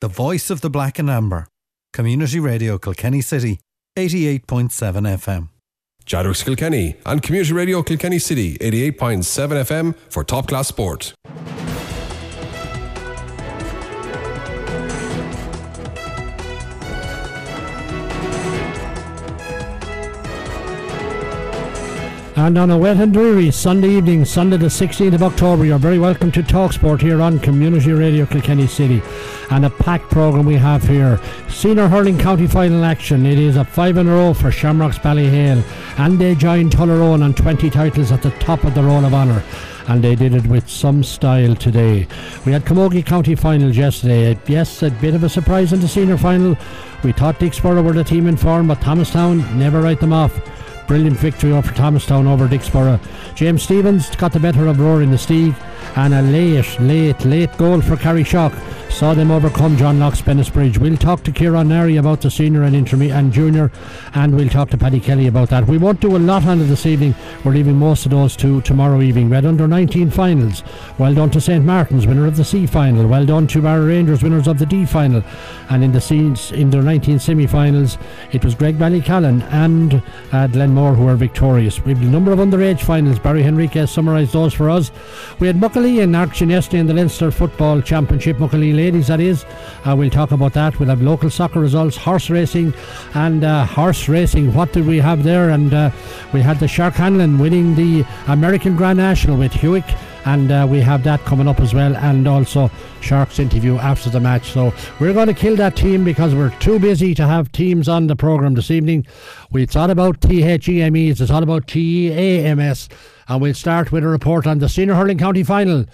the voice of the black and amber. Community Radio Kilkenny City, 88.7 FM. Jadrux Kilkenny and Community Radio Kilkenny City, 88.7 FM for top class sport. And on a wet and dreary Sunday evening, Sunday the 16th of October, you're very welcome to Talksport here on Community Radio Kilkenny City. And a packed programme we have here. Senior Hurling County Final action. It is a five in a row for Shamrocks Ballyhale. And they joined Tullaroan on 20 titles at the top of the Roll of Honour. And they did it with some style today. We had Camogie County finals yesterday. Uh, yes, a bit of a surprise in the senior final. We thought Dicksboro were the team in form, but Thomastown never write them off. Brilliant victory over Thomastown over Dicksboro. James Stephens got the better of Rower-Inistioge and a late, late, late goal for Carrickshock saw them overcome John Locke's Bridge. We'll talk to Kieran Neary about the senior and intermediate and junior, and we'll talk to Paddy Kelly about that. We won't do a lot on it this evening. We're leaving most of those to tomorrow evening. Red under 19 finals. Well done to St Martin's, winner of the C final. Well done to Barrow Rangers, winners of the D final. And in the scenes in their 19 semi-finals, it was Graigue-Ballycallan and uh, Glenmore who were victorious. We have a number of underage finals. Barry Henriquez summarised those for us. We had Muckalee in action yesterday in the Leinster Football Championship. Muckalee ladies, that is. Uh, we'll talk about that. We'll have local soccer results, horse racing, and uh, horse racing. What did we have there? And uh, we had the Shark Hanlon winning the American Grand National with Hewick and uh, we have that coming up as well, and also Sharks interview after the match. So we're going to kill that team because we're too busy to have teams on the program this evening. We thought about THEMEs, it's all about TEAMS, and we'll start with a report on the Senior Hurling County Final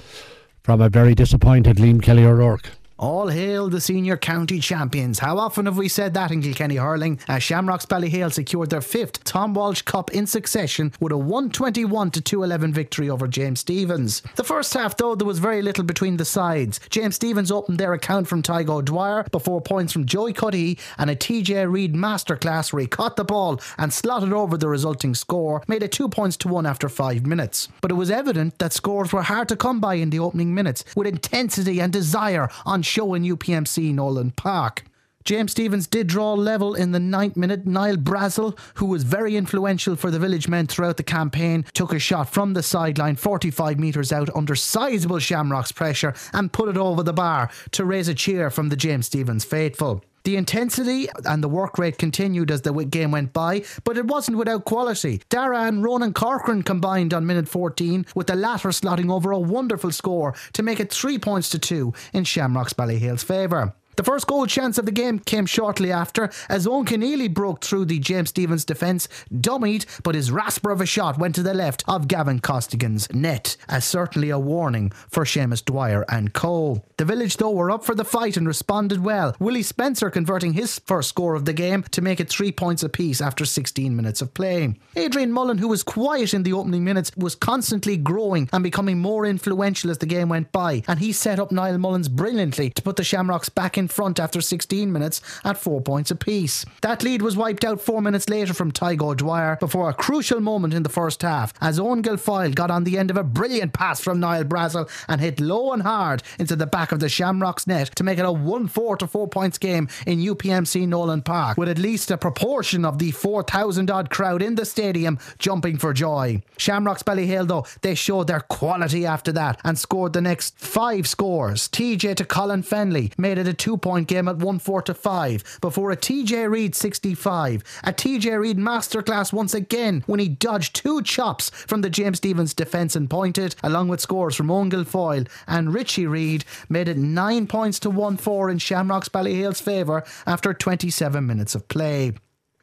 from a very disappointed Liam Kelly O'Rourke. All hail the senior county champions. How often have we said that in Kilkenny hurling? As Shamrocks Ballyhale secured their fifth Tom Walsh Cup in succession with a 121 to 211 victory over James Stephens. The first half, though, there was very little between the sides. James Stephens opened their account from Tygo Dwyer before points from Joey Cuddihy and a TJ Reid masterclass where he caught the ball and slotted over the resulting score, made it two points to one after five minutes. But it was evident that scores were hard to come by in the opening minutes, with intensity and desire on show in UPMC Nolan Park. James Stephens did draw level in the ninth minute. Niall Brassil, who was very influential for the village men throughout the campaign, took a shot from the sideline 45 metres out under sizable Shamrocks pressure and put it over the bar to raise a cheer from the James Stephens faithful. The intensity and the work rate continued as the game went by, but it wasn't without quality. Dara and Ronan Corcoran combined on minute 14, with the latter slotting over a wonderful score to make it three points to two in Shamrocks Ballyhale's favour. The first goal chance of the game came shortly after as Owen Keneally broke through the James Stephens defence, dummied, but his rasper of a shot went to the left of Gavin Costigan's net, as certainly a warning for Seamus Dwyer and co. The village, though, were up for the fight and responded well. Willie Spencer converting his first score of the game to make it three points apiece after 16 minutes of play. Adrian Mullen, who was quiet in the opening minutes, was constantly growing and becoming more influential as the game went by, and he set up Niall Mullins brilliantly to put the Shamrocks back in in front after 16 minutes at four points apiece. That lead was wiped out four minutes later from Tygo Dwyer before a crucial moment in the first half as Eoin Guilfoyle got on the end of a brilliant pass from Niall Brassil and hit low and hard into the back of the Shamrocks net to make it a 1 4 to 4 points game in UPMC Nolan Park with at least a proportion of the 4,000 odd crowd in the stadium jumping for joy. Shamrocks Ballyhale though, they showed their quality after that and scored the next five scores. TJ to Colin Fennelly made it a 2 point game at 1 4 to 5 before a TJ Reid 65. A TJ Reid masterclass once again when he dodged two chops from the James Stephens defence and pointed, along with scores from Eoin Guilfoyle and Richie Reid, made it 9 points to 1 4 in Shamrocks Ballyhale's favour after 27 minutes of play.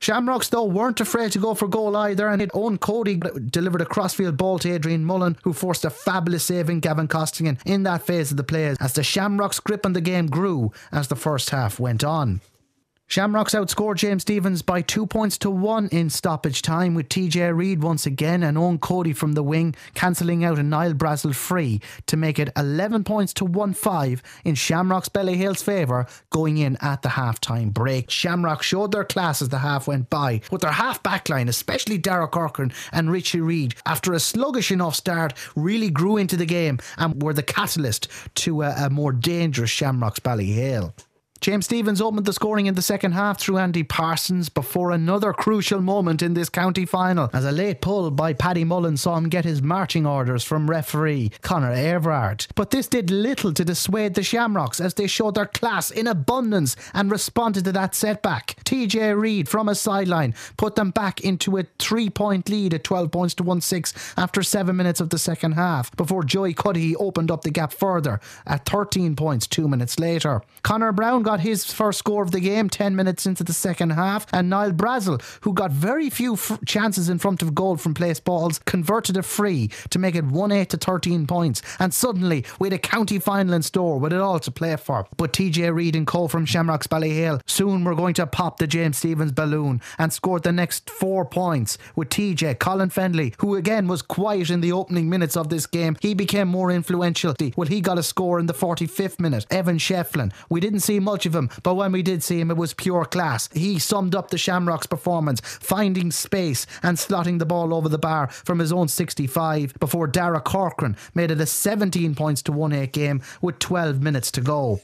Shamrocks, though, weren't afraid to go for goal either, and Eoin Cody delivered a crossfield ball to Adrian Mullen, who forced a fabulous save in Gavin Costigan in that phase of the play as the Shamrocks' grip on the game grew as the first half went on. Shamrocks outscored James Stephens by two points to one in stoppage time, with TJ Reid once again and Eoin Cody from the wing cancelling out a Niall Brassil free to make it 11 points to 1 5 in Shamrocks Ballyhale's favour going in at the half time break. Shamrock showed their class as the half went by, with their half back line, especially Dara Corcoran and Richie Reid, after a sluggish enough start, really grew into the game and were the catalyst to a, a more dangerous Shamrocks Ballyhale. James Stephens opened the scoring in the second half through Andy Parsons before another crucial moment in this county final as a late pull by Paddy Mullen saw him get his marching orders from referee Conor Everard. But this did little to dissuade the Shamrocks as they showed their class in abundance and responded to that setback. TJ Reid from a sideline put them back into a three point lead at 12 points to 1 6 after seven minutes of the second half before Joey Cuddihy opened up the gap further at 13 points two minutes later. Connor Brown got his first score of the game 10 minutes into the second half, and Niall Brassil, who got very few chances in front of goal from place balls, converted a free to make it 1 8 to 13 points. And suddenly, we had a county final in store with it all to play for. But TJ Reid and co from Shamrocks Ballyhale soon were going to pop the James Stephens balloon and scored the next four points with TJ Colin Fennelly, who again was quiet in the opening minutes of this game. He became more influential. Well, he got a score in the 45th minute. Evan Shefflin. We didn't see much of him, but when we did see him, it was pure class. He summed up the Shamrocks performance, finding space and slotting the ball over the bar from his own 65 before Dara Corcoran made it a 17 points to 1 8 game with 12 minutes to go.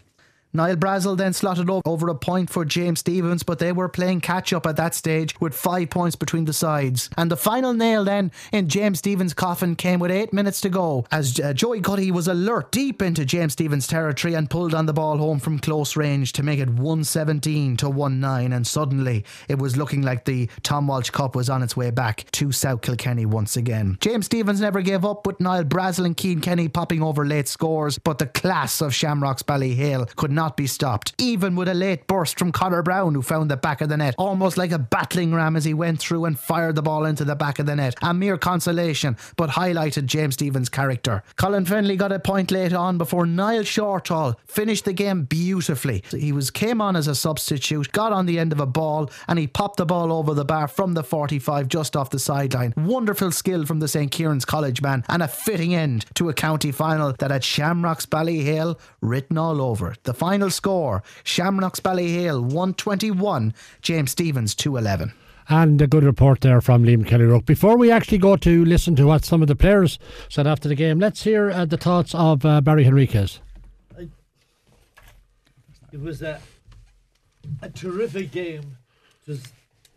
Niall Brassil then slotted over a point for James Stephens, but they were playing catch up at that stage with five points between the sides. And the final nail then in James Stephens' coffin came with eight minutes to go as uh, Joey Cuddihy was alert deep into James Stephens' territory and pulled on the ball home from close range to make it 117 to 1 9. And suddenly it was looking like the Tom Walsh Cup was on its way back to South Kilkenny once again. James Stephens never gave up with Niall Brassil and Cian Kenny popping over late scores, but the class of Shamrocks Ballyhale could not be stopped, even with a late burst from Conor Brown, who found the back of the net, almost like a battling ram as he went through and fired the ball into the back of the net. A mere consolation, but highlighted James Stephens' character. Colin Fennelly got a point late on before Niall Shortall finished the game beautifully. He was came on as a substitute, got on the end of a ball, and he popped the ball over the bar from the 45 just off the sideline. Wonderful skill from the St. Kieran's College man, and a fitting end to a county final that had Shamrocks Ballyhale written all over. The final score Shamrocks Ballyhale 121, James Stephens 211. And a good report there from Liam Kelly Rook. Before we actually go to listen to what some of the players said after the game, let's hear uh, the thoughts of uh, Barry Henriquez. It was a, a terrific game. It was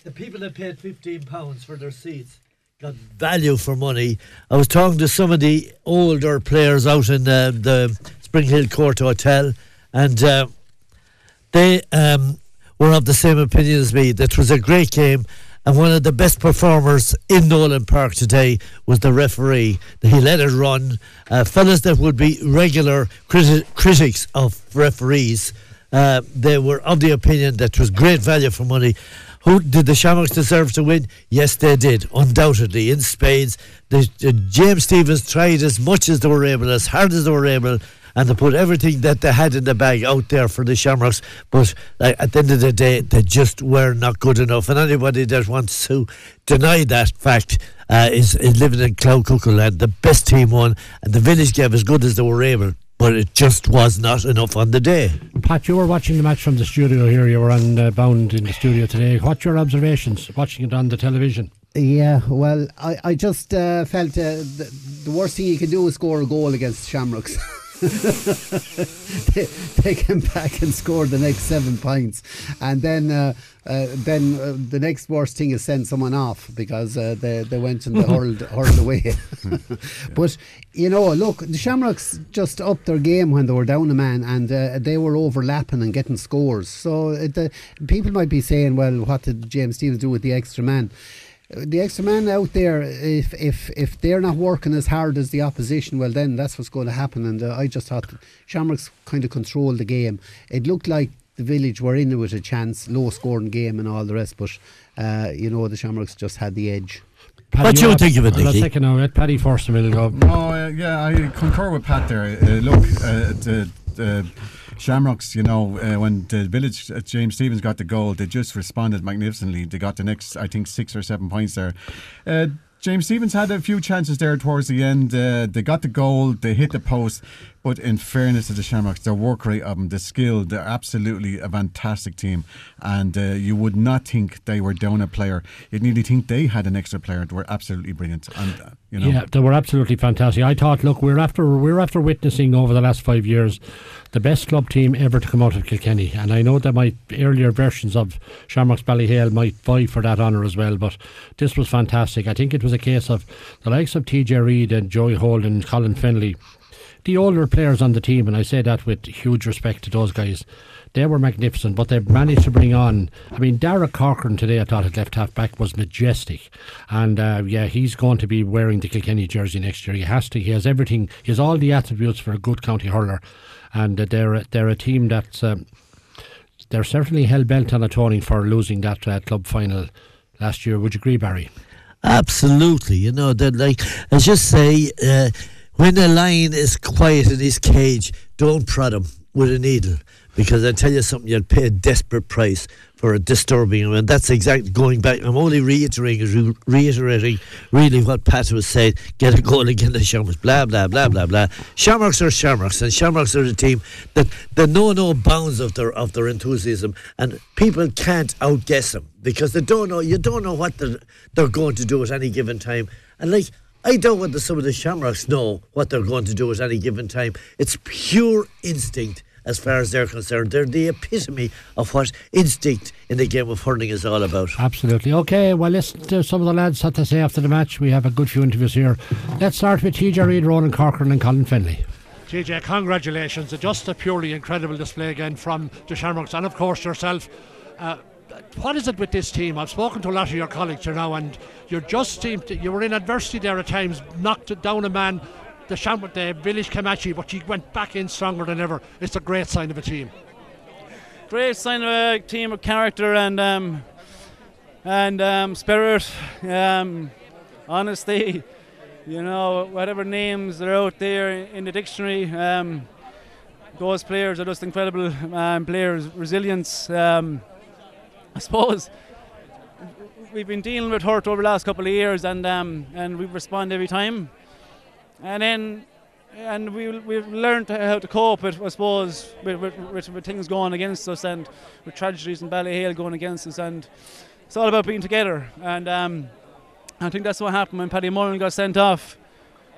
the people that paid fifteen pounds for their seats got value for money. I was talking to some of the older players out in the, the Spring Hill Court Hotel, and uh, they um, were of the same opinion as me that was a great game. And one of the best performers in Nolan Park today was the referee. He let it run. Uh, fellas that would be regular criti- critics of referees, uh, they were of the opinion that was great value for money. Who did the Shamrocks deserve to win? Yes, they did, undoubtedly. In spades, the, the James Stephens tried as much as they were able, as hard as they were able, and they put everything that they had in the bag out there for the Shamrocks. But like, at the end of the day, they just were not good enough. And anybody that wants to deny that fact uh, is, is living in Cloud Cuckoo land. The best team won, and the village gave as good as they were able. But it just was not enough on the day. Pat, you were watching the match from the studio here. You were on uh, bound in the studio today. What's your observations watching it on the television? Yeah, well, I, I just uh, felt uh, the, the worst thing you can do is score a goal against Shamrocks. they, they came back and scored the next seven points, and then uh, uh, then uh, the next worst thing is send someone off because uh, they they went and they hurled hurled away. but you know, look, the Shamrocks just upped their game when they were down a man, and uh, they were overlapping and getting scores. So it, uh, people might be saying, well, what did James Stephens do with the extra man? The extra man out there, if if if they're not working as hard as the opposition, well then that's what's going to happen. And uh, I just thought Shamrocks kind of controlled the game. It looked like the village were in it with a chance, low scoring game and all the rest, but uh, you know the Shamrocks just had the edge. Paddy, What do you think of it, Well, Let's Nicky? take it now. Let Paddy first a minute ago. No, uh, yeah, I concur with Pat there. Uh, look, uh, the, the Shamrocks, you know, uh, when the village uh, James Stephens got the goal, they just responded magnificently. They got the next, I think, six or seven points there. Uh, James Stephens had a few chances there towards the end. Uh, they got the goal, they hit the post, But in fairness to the Shamrocks, their work rate of them, the skill, they're absolutely a fantastic team. And uh, you would not think they were down a player. You'd nearly think they had an extra player. They were absolutely brilliant. And uh, you know, Yeah, they were absolutely fantastic. I thought, look, we're after we're after witnessing over the last five years the best club team ever to come out of Kilkenny, and I know that my earlier versions of Shamrocks Ballyhale might vie for that honour as well. But this was fantastic. I think it was a case of the likes of TJ Reid and Joey Holden, Colin Fennelly, the older players on the team, and I say that with huge respect to those guys. They were magnificent, but they've managed to bring on. I mean, Dara Corcoran today, I thought at left half back was majestic, and uh, yeah, he's going to be wearing the Kilkenny jersey next year. He has to. He has everything. He has all the attributes for a good county hurler, and uh, they're they're a team that's um, they're certainly hell bent on atoning for losing that uh, club final last year. Would you agree, Barry? Absolutely, you know that like I just say, uh, when a lion is quiet in his cage, don't prod him with a needle because I tell you something, you'll pay a desperate price for a disturbing him, and that's exactly going back. I'm only reiterating, reiterating really what Pat was saying. Get a goal against the Shamrocks, blah blah blah blah blah. Shamrocks are Shamrocks, and Shamrocks are the team that they know no bounds of their of their enthusiasm, and people can't outguess them because they don't know. You don't know what they're they're going to do at any given time, and like. I doubt whether some of the Shamrocks know what they're going to do at any given time. It's pure instinct as far as they're concerned. They're the epitome of what instinct in the game of hurling is all about. Absolutely. Okay, well, listen to some of the lads had to say after the match. We have a good few interviews here. Let's start with TJ Reid, Ronan Corcoran, and Colin Fennelly. TJ, congratulations. Just a purely incredible display again from the Shamrocks and, of course, yourself. Uh, what is it with this team? I've spoken to a lot of your colleagues here now, and you just seem to, you were in adversity there at times, knocked down a man. The Shamrock, the village came at you, but you went back in stronger than ever. It's a great sign of a team. great sign of a team of character and um, and um, spirit, um, honesty. You know, whatever names are out there in the dictionary, um, those players are just incredible um, players. Resilience. Um, I suppose we've been dealing with hurt over the last couple of years, and um, and we respond every time. And then and we, we've learned how to cope with, I suppose, with, with, with, with things going against us and with tragedies in Ballyhale going against us. And it's all about being together. And um, I think that's what happened when Paddy Mullen got sent off.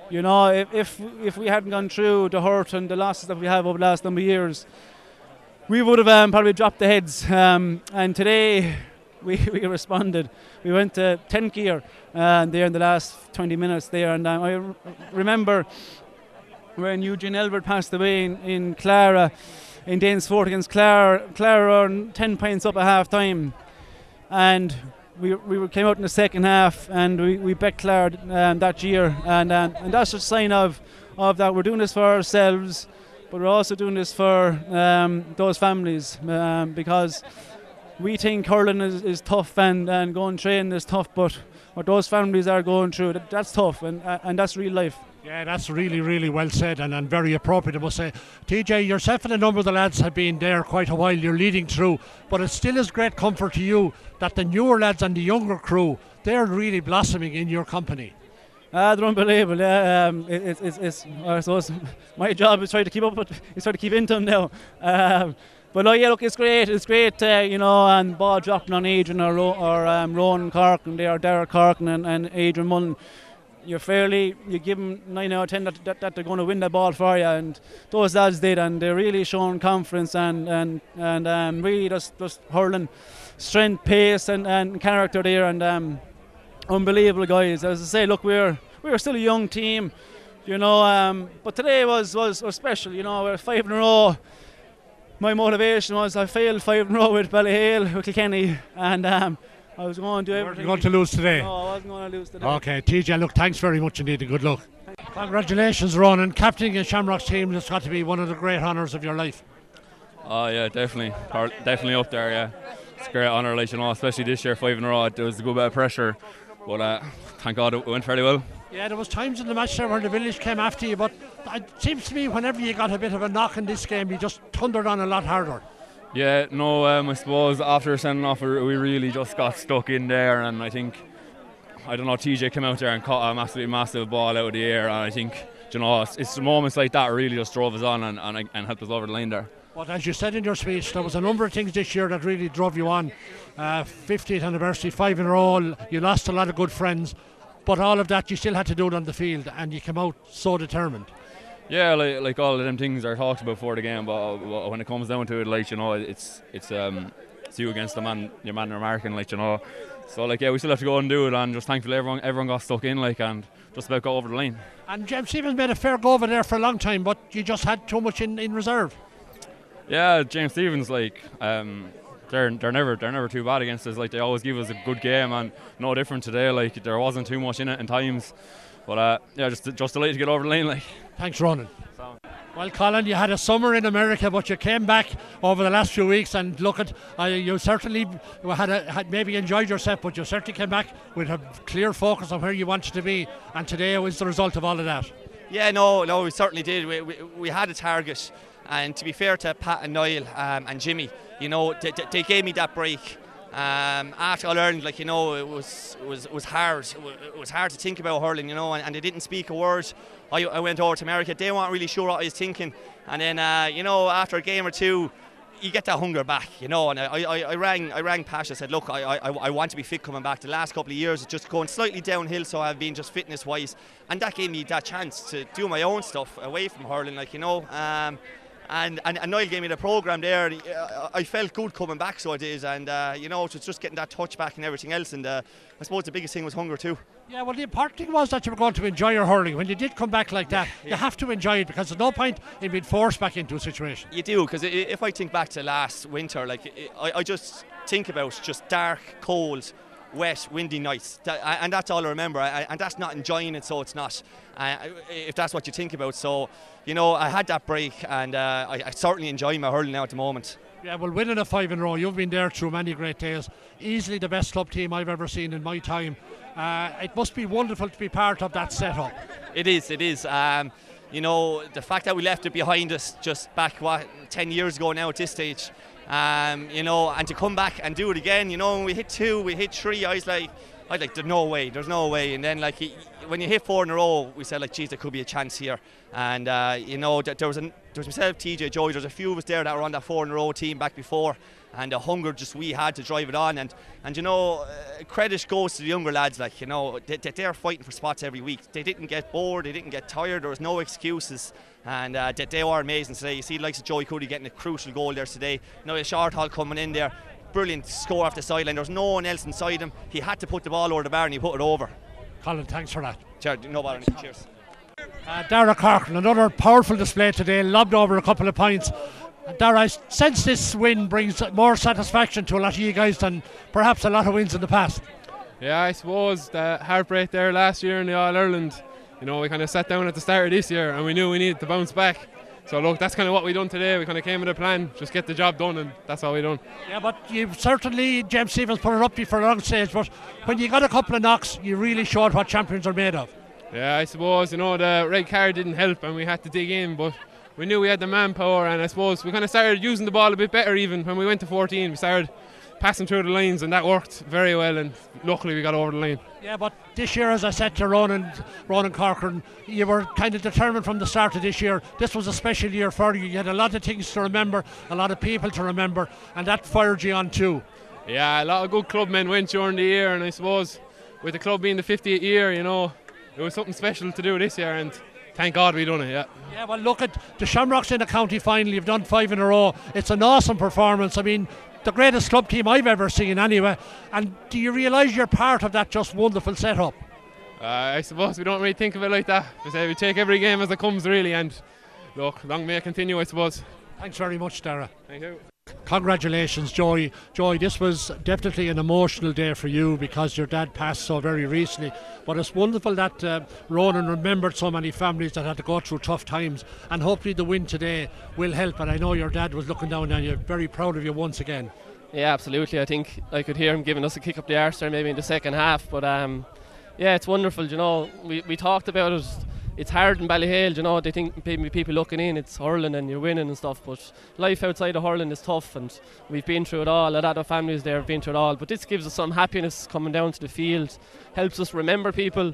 You know, if, if if we hadn't gone through the hurt and the losses that we have over the last number of years, we would have um, probably dropped the heads. Um, and today, we, we responded. We went to 10 gear uh, there in the last 20 minutes there. And um, I r- remember when Eugene Elbert passed away in, in Clara, in Danes Fort against Clara. Clara are 10 points up at half time. And we, we came out in the second half and we, we bet Clara um, that year. And, um, and that's a sign of, of that we're doing this for ourselves, but we're also doing this for um, those families um, because we think hurling is, is tough and, and going training is tough, but what those families are going through, that, that's tough and, uh, and that's real life. Yeah, that's really, really well said and, and very appropriate, I must say. TJ, yourself and a number of the lads have been there quite a while. You're leading through, but it still is great comfort to you that the newer lads and the younger crew, they're really blossoming in your company. Ah, they're unbelievable. Yeah, um, it, it, it's, it's, I suppose my job is trying to keep up with, is try to keep into them now. Um, but no, yeah, look, it's great. It's great, uh, you know, and ball dropping on Adrian or, Ro- or um, Ronan Corkin there, Derek Corkin and, and Adrian Mullen. You're fairly, you give them 9 out of 10 that, that, that they're going to win the ball for you, and those lads did, and they're really showing confidence and, and, and um, really just, just hurling strength, pace, and, and character there, and um, unbelievable guys. As I say, look, we're we're still a young team, you know. Um, but today was, was was special. You know, we're five in a row. My motivation was I failed five in a row with Ballyhale, with Kilkenny, and um, I was going to do You're everything. going to lose today. No, I wasn't going to lose today. Okay, TJ, look, thanks very much indeed and good luck. Congratulations, Ronan. Captaining a Shamrock's team has got to be one of the great honours of your life. Oh yeah, definitely, Par- definitely up there. Yeah, it's a great honour, like you know, especially this year, five in a row. It was a good bit of pressure, but uh, thank God it went fairly well. Yeah, there was times in the match there where the village came after you, but it seems to me whenever you got a bit of a knock in this game, you just thundered on a lot harder. Yeah, no, um, I suppose after sending off, we really just got stuck in there, and I think, I don't know, TJ came out there and caught a massive, massive ball out of the air, and I think you know, it's, it's moments like that really just drove us on and, and, and helped us over the line there. But as you said in your speech, there was a number of things this year that really drove you on. Uh, 50th anniversary, five in a row. You lost a lot of good friends, but all of that you still had to do it on the field, and you came out so determined. Yeah, like, like all of them things are talked about before the game, but when it comes down to it, like you know, it's it's um it's you against the man, your man you're marking, like you know. So like yeah, we still have to go and do it, and just thankfully everyone everyone got stuck in, like and just about got over the line. And James Stephens made a fair go over there for a long time, but you just had too much in, in reserve. Yeah, James Stephens, like um, they're they're never they're never too bad against us. Like they always give us a good game, and no different today. Like there wasn't too much in it in times, but uh, yeah, just just delighted to get over the line. Like thanks, Ronan. Well, Colin, you had a summer in America, but you came back over the last few weeks, and look at uh, you certainly had, a, had maybe enjoyed yourself, but you certainly came back with a clear focus on where you wanted to be, and today was the result of all of that. Yeah, no, no, we certainly did. We, we, we had a target, and to be fair to Pat and Niall um, and Jimmy, you know, they, they gave me that break. Um, after All Ireland, like you know, it was was was hard. It was hard to think about hurling, you know, and, and they didn't speak a word. I, I, went over to America. They weren't really sure what I was thinking, and then uh, you know, after a game or two, you get that hunger back, you know. And I, I, I rang I rang Pasha, said, look, I, I, I want to be fit coming back. The last couple of years, it's just going slightly downhill, so I've been just fitness wise, and that gave me that chance to do my own stuff away from hurling, like you know. Um, and, and, and Niall gave me the programme there. And I felt good coming back, so it is. And, uh, you know, it was just getting that touch back and everything else. And uh, I suppose the biggest thing was hunger, too. Yeah, well, the important thing was that you were going to enjoy your hurling. When you did come back like that, yeah. you have to enjoy it because there's no point in being forced back into a situation. You do, because if I think back to last winter, like, I, I just think about just dark, cold, wet, windy nights, and that's all I remember. And that's not enjoying it, so it's not. If that's what you think about, so you know, I had that break, and uh, I, I, certainly enjoy my hurling now at the moment. Yeah, well, winning a five in a row, you've been there through many great days. Easily the best club team I've ever seen in my time. Uh, it must be wonderful to be part of that setup. It is. It is. Um, you know, the fact that we left it behind us just back what ten years ago now at this stage um, you know, and to come back and do it again, you know, when we hit two, we hit three, I was like, I like, there's no way, there's no way. And then, like, when you hit four in a row, we said, like, geez, there could be a chance here. And, uh, you know, there was, a, there was myself, TJ, Joey, there was a few of us there that were on that four in a row team back before. And the hunger just we had to drive it on. And, and you know, uh, credit goes to the younger lads, like, you know, they, they're fighting for spots every week. They didn't get bored, they didn't get tired, there was no excuses and uh, they, they were amazing today. You see, likes of Joey Cody getting a crucial goal there today. Now a short coming in there, brilliant score off the sideline. There's no one else inside him. He had to put the ball over the bar and he put it over. Colin, thanks for that. Cheers, no bother. Cheers. Uh, Dara Corcoran, another powerful display today, lobbed over a couple of points. Dara, I sense this win brings more satisfaction to a lot of you guys than perhaps a lot of wins in the past. Yeah, I suppose the heartbreak there last year in the All Ireland you know, we kind of sat down at the start of this year and we knew we needed to bounce back. So look, that's kind of what we done today. We kind of came with a plan, just get the job done, and that's all we done. Yeah, but you certainly James Stephens put it up for a long stage. But when you got a couple of knocks, you really showed what champions are made of. Yeah, I suppose you know the red card didn't help, and we had to dig in, but we knew we had the manpower, and I suppose we kind of started using the ball a bit better. Even when we went to 14, we started passing through the lines, and that worked very well. And luckily, we got over the line. Yeah, but this year, as I said to Ronan, Ronan Corcoran, you were kind of determined from the start of this year. This was a special year for you. You had a lot of things to remember, a lot of people to remember, and that fired you on too. Yeah, a lot of good clubmen went during the year, and I suppose with the club being the 50th year, you know, it was something special to do this year, and thank God we done it. Yeah. Yeah. Well, look at the Shamrocks in the county final. You've done five in a row. It's an awesome performance. I mean, the greatest club team I've ever seen, anyway. And do you realise you're part of that just wonderful setup? Uh, I suppose we don't really think of it like that. We say we take every game as it comes, really, and look, long may it continue, I suppose. Thanks very much, Dara. Thank you. Congratulations, Joy. Joy, this was definitely an emotional day for you because your dad passed so very recently. But it's wonderful that uh, Ronan remembered so many families that had to go through tough times, and hopefully the win today will help. And I know your dad was looking down on you, very proud of you once again. Yeah, absolutely. I think I could hear him giving us a kick up the arse there maybe in the second half. But um, yeah, it's wonderful. You know, we, we talked about it it's hard in Ballyhale, you know, they think people looking in, it's hurling and you're winning and stuff, but life outside of hurling is tough and we've been through it all. A lot of families there have been through it all, but this gives us some happiness coming down to the field, helps us remember people.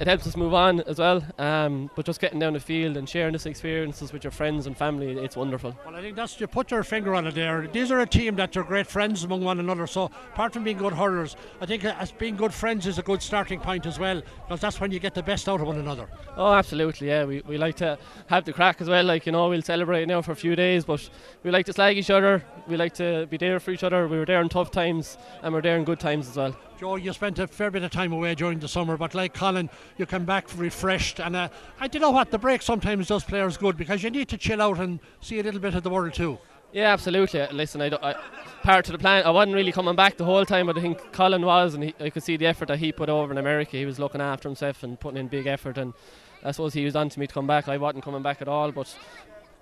It helps us move on as well. Um, but just getting down the field and sharing this experiences with your friends and family, it's wonderful. Well, I think that's you put your finger on it there. These are a team that are great friends among one another. So apart from being good hurlers, I think as being good friends is a good starting point as well, because that's when you get the best out of one another. Oh, absolutely. Yeah, we, we like to have the crack as well. Like you know, we'll celebrate now for a few days, but we like to slag each other. We like to be there for each other. We were there in tough times, and we're there in good times as well. Joe, you spent a fair bit of time away during the summer, but like Colin, you come back refreshed. And uh, I don't know what the break sometimes does players good because you need to chill out and see a little bit of the world too. Yeah, absolutely. Listen, I, I part of the plan. I wasn't really coming back the whole time, but I think Colin was, and he, I could see the effort that he put over in America. He was looking after himself and putting in big effort, and I suppose he was on to me to come back. I wasn't coming back at all, but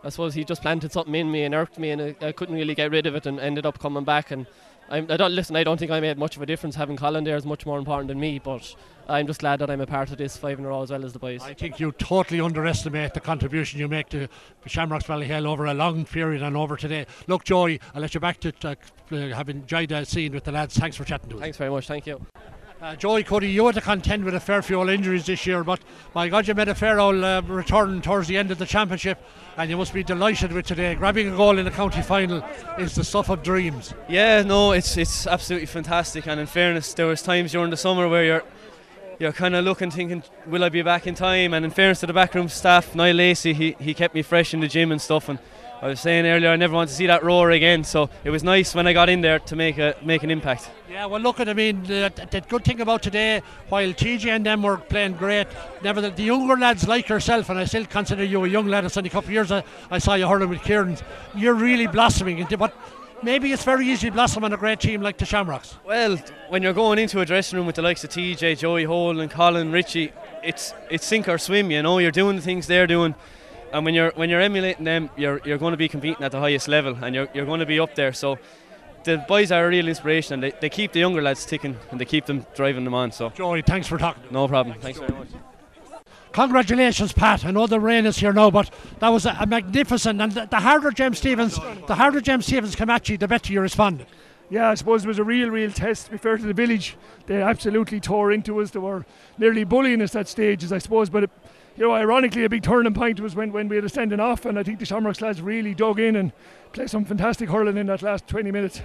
I suppose he just planted something in me and irked me, and I, I couldn't really get rid of it, and ended up coming back. And I, I don't listen. I don't think I made much of a difference. Having Colin there is much more important than me, but I'm just glad that I'm a part of this five in a row as well as the boys. I think you totally underestimate the contribution you make to Shamrocks Ballyhale over a long period and over today. Look, Joey, I'll let you back to uh, have enjoyed that scene with the lads. Thanks for chatting to us. Thanks very much. Thank you. Uh, Joey Cody, you had to contend with a fair few injuries this year, but my God, you made a fair old uh, return towards the end of the championship, and you must be delighted with today. Grabbing a goal in the county final is the stuff of dreams. Yeah, no, it's it's absolutely fantastic. And in fairness, there was times during the summer where you're you're kind of looking, thinking, will I be back in time? And in fairness to the backroom staff, Niall Lacey, he, he kept me fresh in the gym and stuff. And I was saying earlier, I never want to see that roar again. So it was nice when I got in there to make a make an impact. Yeah, well, look at I mean, the, the good thing about today, while TJ and them were playing great, never the, younger lads like yourself, and I still consider you a young lad. It's only a couple of years I, I saw you hurling with Kieran. You're really blossoming. But maybe it's very easy to blossom on a great team like the Shamrocks. Well, when you're going into a dressing room with the likes of TJ, Joey Holden, and Colin Ritchie, it's it's sink or swim. You know, you're doing the things they're doing. And when you're when you're emulating them, you're you're going to be competing at the highest level, and you're you're going to be up there. So the boys are a real inspiration, and they, they keep the younger lads ticking, and they keep them driving them on. So Joey, thanks for talking. No problem. Thanks very much. Congratulations, Pat. I know the rain is here now, but that was a, a magnificent. And the, the harder James Stephens, the harder James Stephens come at you, the better you responded. Yeah, I suppose it was a real, real test. To be fair to the village, they absolutely tore into us. They were nearly bullying us at stages, I suppose. But it, you know, ironically, a big turning point was when, when we had a sending off, and I think the Shamrocks lads really dug in and played some fantastic hurling in that last 20 minutes.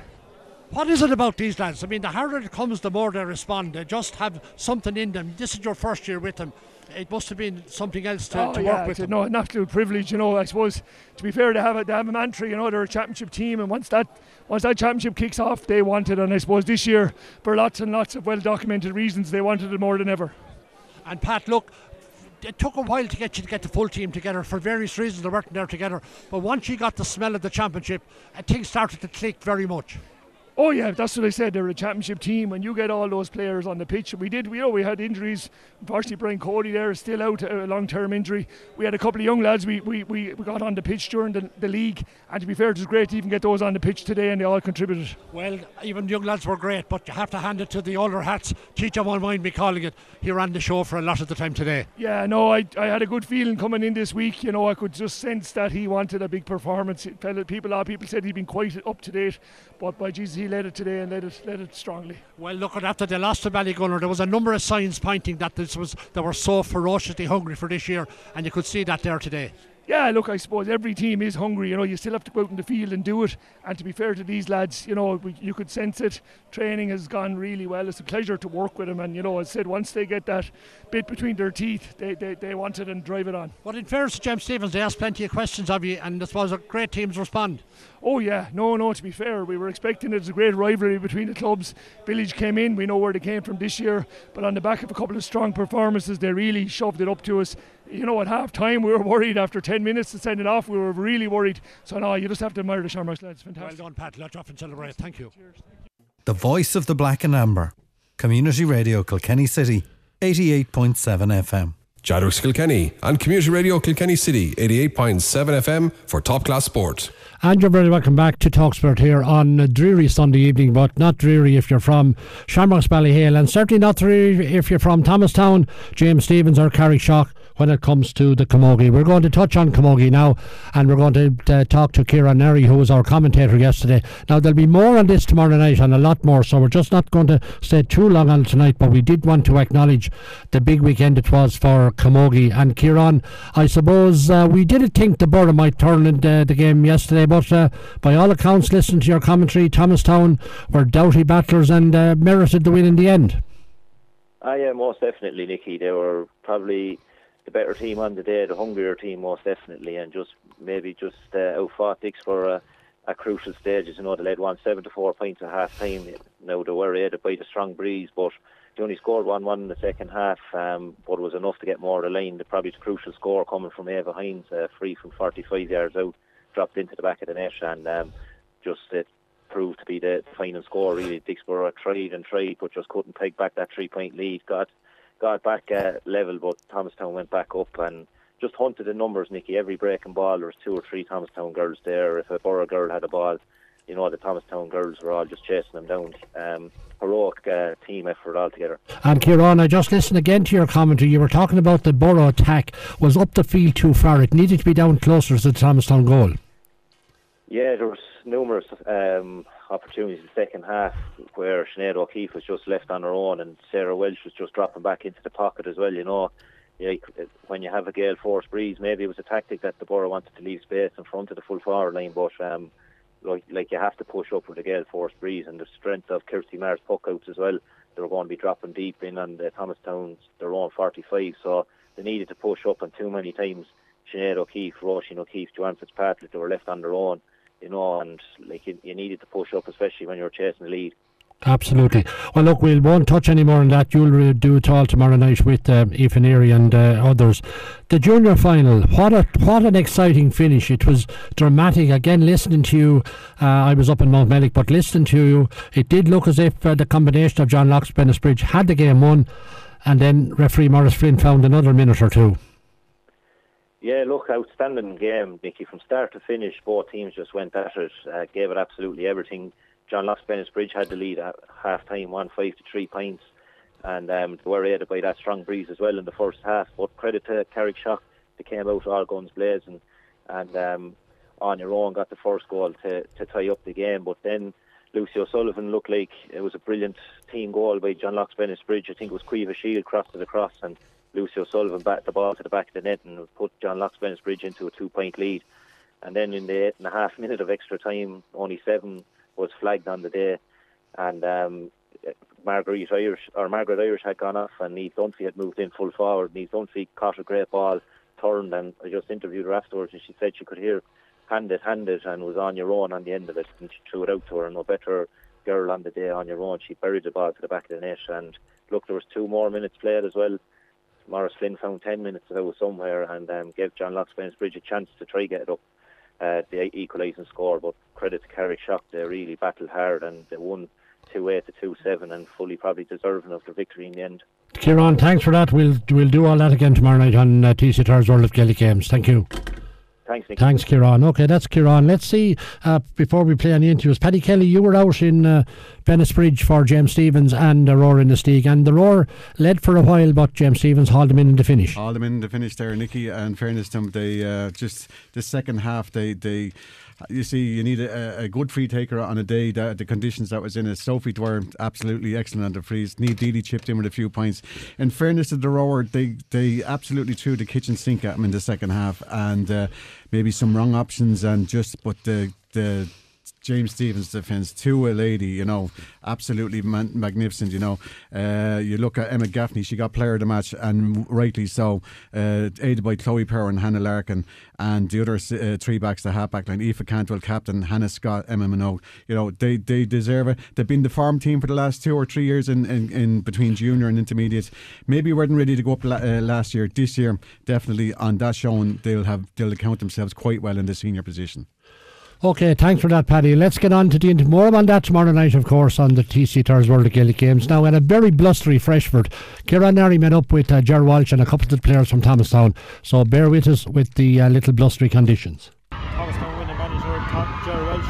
What is it about these lads? I mean, the harder it comes, the more they respond. They just have something in them. This is your first year with them. It must have been something else to, oh, to yeah, work with. it's a-. No, an absolute privilege. You know, I suppose to be fair, they have a, they have a mantra. You know, they're a championship team, and once that once that championship kicks off, they want it. And I suppose this year, for lots and lots of well documented reasons, they wanted it more than ever. And Pat, look, it took a while to get you to get the full team together for various reasons. They're working there together. But once you got the smell of the championship, uh, things started to click very much. Oh yeah, that's what I said. They're a championship team, and you get all those players on the pitch. We did, we you know, we had injuries. Unfortunately, Brian Cody there is still out, uh, a long-term injury. We had a couple of young lads we, we, we, we got on the pitch during the, the league, and to be fair, it was great to even get those on the pitch today, and they all contributed. Well, even young lads were great, but you have to hand it to the older hats. Teacher won't mind me calling it. He ran the show for a lot of the time today. Yeah, no, I, I had a good feeling coming in this week. You know, I could just sense that he wanted a big performance. It People, a lot of people said he'd been quite up to date, but by Jesus, he led it today and led it, led it strongly. Well, look at after they lost to Ballygunner, there was a number of signs pointing that this was they were so ferociously hungry for this year, and you could see that there today. Yeah, look, I suppose every team is hungry. You know, you still have to go out in the field and do it. And to be fair to these lads, you know, we, you could sense it. Training has gone really well. It's a pleasure to work with them. And you know, as I said, once they get that bit between their teeth, they, they, they want it and drive it on. But in fairness to James Stephens, they asked plenty of questions of you, and I suppose a great teams respond. Oh yeah, no, no. To be fair, we were expecting it. It's a great rivalry between the clubs. Village came in. We know where they came from this year, but on the back of a couple of strong performances, they really shoved it up to us. You know, at half time we were worried. After ten minutes to send it off, we were really worried. So no, you just have to admire the Shamrocks lads. Fantastic. Well done, Pat. Let's off and celebrate. Thank you. The voice of the black and amber. Community Radio Kilkenny City, 88.7 FM. Jadrux Kilkenny and Community Radio Kilkenny City 88.7 FM for top class sport. And you're very welcome back to Talksport here on a dreary Sunday evening, but not dreary if you're from Shamrocks Ballyhale, and certainly not dreary if you're from Thomastown, James Stephens, or Carrickshock. When it comes to the Camogie. We're going to touch on Camogie now, and we're going to uh, talk to Kieran Neary, who was our commentator yesterday. Now, there'll be more on this tomorrow night and a lot more, so we're just not going to stay too long on tonight, but we did want to acknowledge the big weekend it was for Camogie. And Kieran, I suppose uh, we didn't think the Borough might turn in the, the game yesterday, but uh, by all accounts, listening to your commentary, Thomastown were doughty battlers and uh, merited the win in the end. Ah, yeah, most definitely, Nicky. They were probably the better team on the day, the hungrier team, most definitely, and just maybe just uh, outfought Dix for a, a crucial stage. As you know, they led one seven to four points at half time. Now they were aided by the strong breeze, but they only scored one one in the second half, um, but it was enough to get more of the line. The probably the crucial score coming from Ava Hines, uh, free from 45 yards out, dropped into the back of the net, and um, just it proved to be the final score. Really, Dicksboro tried and tried, but just couldn't take back that three point lead. Got got back uh, level, but Thomastown went back up and just hunted the numbers, Nicky. Every breaking ball, there was two or three Thomastown girls there. If a Borough girl had a ball, you know, the Thomastown girls were all just chasing them down. Um, heroic uh, team effort altogether. And Kieran, I just listened again to your commentary. You were talking about the Borough attack was up the field too far. It needed to be down closer to the Thomastown goal. Yeah, there was numerous um, opportunities in the second half where Sinead O'Keefe was just left on her own and Sarah Welsh was just dropping back into the pocket as well, you know. Yeah, when you have a gale force breeze, maybe it was a tactic that the Borough wanted to leave space in front of the full forward line, but um, like, like you have to push up with a gale force breeze and the strength of Kirsty Marr's puck outs as well. They were going to be dropping deep in on the Thomastown's their own 45, so they needed to push up, and too many times Sinead O'Keefe, Roisin O'Keefe, Joanne Fitzpatrick, they were left on their own you know, and like you, you needed to push up, especially when you're chasing the lead. Absolutely. Well, look, we won't touch any more on that. You'll do it all tomorrow night with uh, Aoife Neary and uh, others. The junior final, what a what an exciting finish! It was dramatic. Again, listening to you, uh, I was up in Mountmellick, but listening to you, it did look as if uh, the combination of John Locke's Bennettsbridge had the game won, and then referee Morris Flynn found another minute or two. Yeah, look, outstanding game, Nicky. From start to finish, both teams just went at it, uh, gave it absolutely everything. John Locke's Bennettsbridge had the lead at half time, one five to three points, and um, they were aided by that strong breeze as well in the first half. But credit to Carrickshock, they came out all guns blazing, and um, on your own got the first goal to, to tie up the game. But then Lucy O'Sullivan looked like it was a brilliant team goal by John Locke's Bennettsbridge. I think it was Quiva Shield crossed it across and Lucy O'Sullivan bat the ball to the back of the net and put John Locke's Bennettsbridge into a two point lead. And then in the eight and a half minute of extra time, only seven was flagged on the day. And um, Margaret Irish or Margaret Irish had gone off and Neve Dunphy had moved in full forward. Neve Dunphy caught a great ball, turned and I just interviewed her afterwards and she said she could hear hand it, hand it and was on your own on the end of it and she threw it out to her. and No better girl on the day on your own. She buried the ball to the back of the net and look there was two more minutes played as well Morris Flynn found 10 minutes out somewhere and um, gave John Locke's Bridge a chance to try get it up uh, the equalising score. But credit to Carrickshock, they really battled hard and they won 2 8 to 2 7 and fully probably deserving of the victory in the end. Kieran, thanks for that. We'll we'll do all that again tomorrow night on uh, TC World of Gaelic Games. Thank you. Thanks, Nick. Thanks, Kieran. Okay, that's Kieran. Let's see, uh, before we play any interviews, Paddy Kelly, you were out in uh, Bennettsbridge for James Stephens and Aurora in the Steag, and the Roar led for a while, but James Stephens hauled them in in the finish. Hauled them in the finish there, Nicky. And fairness to them, they uh, just the second half, they they you see, you need a, a, good free taker on a day that the conditions that was in it. Sophie Dwyer absolutely excellent on the frees. Need Dealey chipped in with a few points. In fairness to the rower, they they absolutely threw the kitchen sink at him in the second half, and uh, maybe some wrong options, and just but the the James Stephens' defence to a lady, you know, absolutely man- magnificent. You know, uh, you look at Emma Gaffney; she got player of the match, and rightly so, uh, aided by Chloe Power and Hannah Larkin, and the other uh, three backs, the half back line: Aoife Cantwell, captain, Hannah Scott, Emma Minogue. You know, they they deserve it. They've been the farm team for the last two or three years in, in, in between junior and intermediate. Maybe weren't ready to go up la- uh, last year. This year, definitely on that showing, they'll have they'll account themselves quite well in the senior position. Okay, thanks for that, Paddy. Let's get on to the more on that tomorrow night, of course, on the TC Tars World of Gaelic Games. Now, at a very blustery Freshford, Kieran Neary met up with uh, Ger Walsh and a couple of the players from Thomastown. So bear with us with the uh, little blustery conditions. Thomastown winning manager Ger Welsh.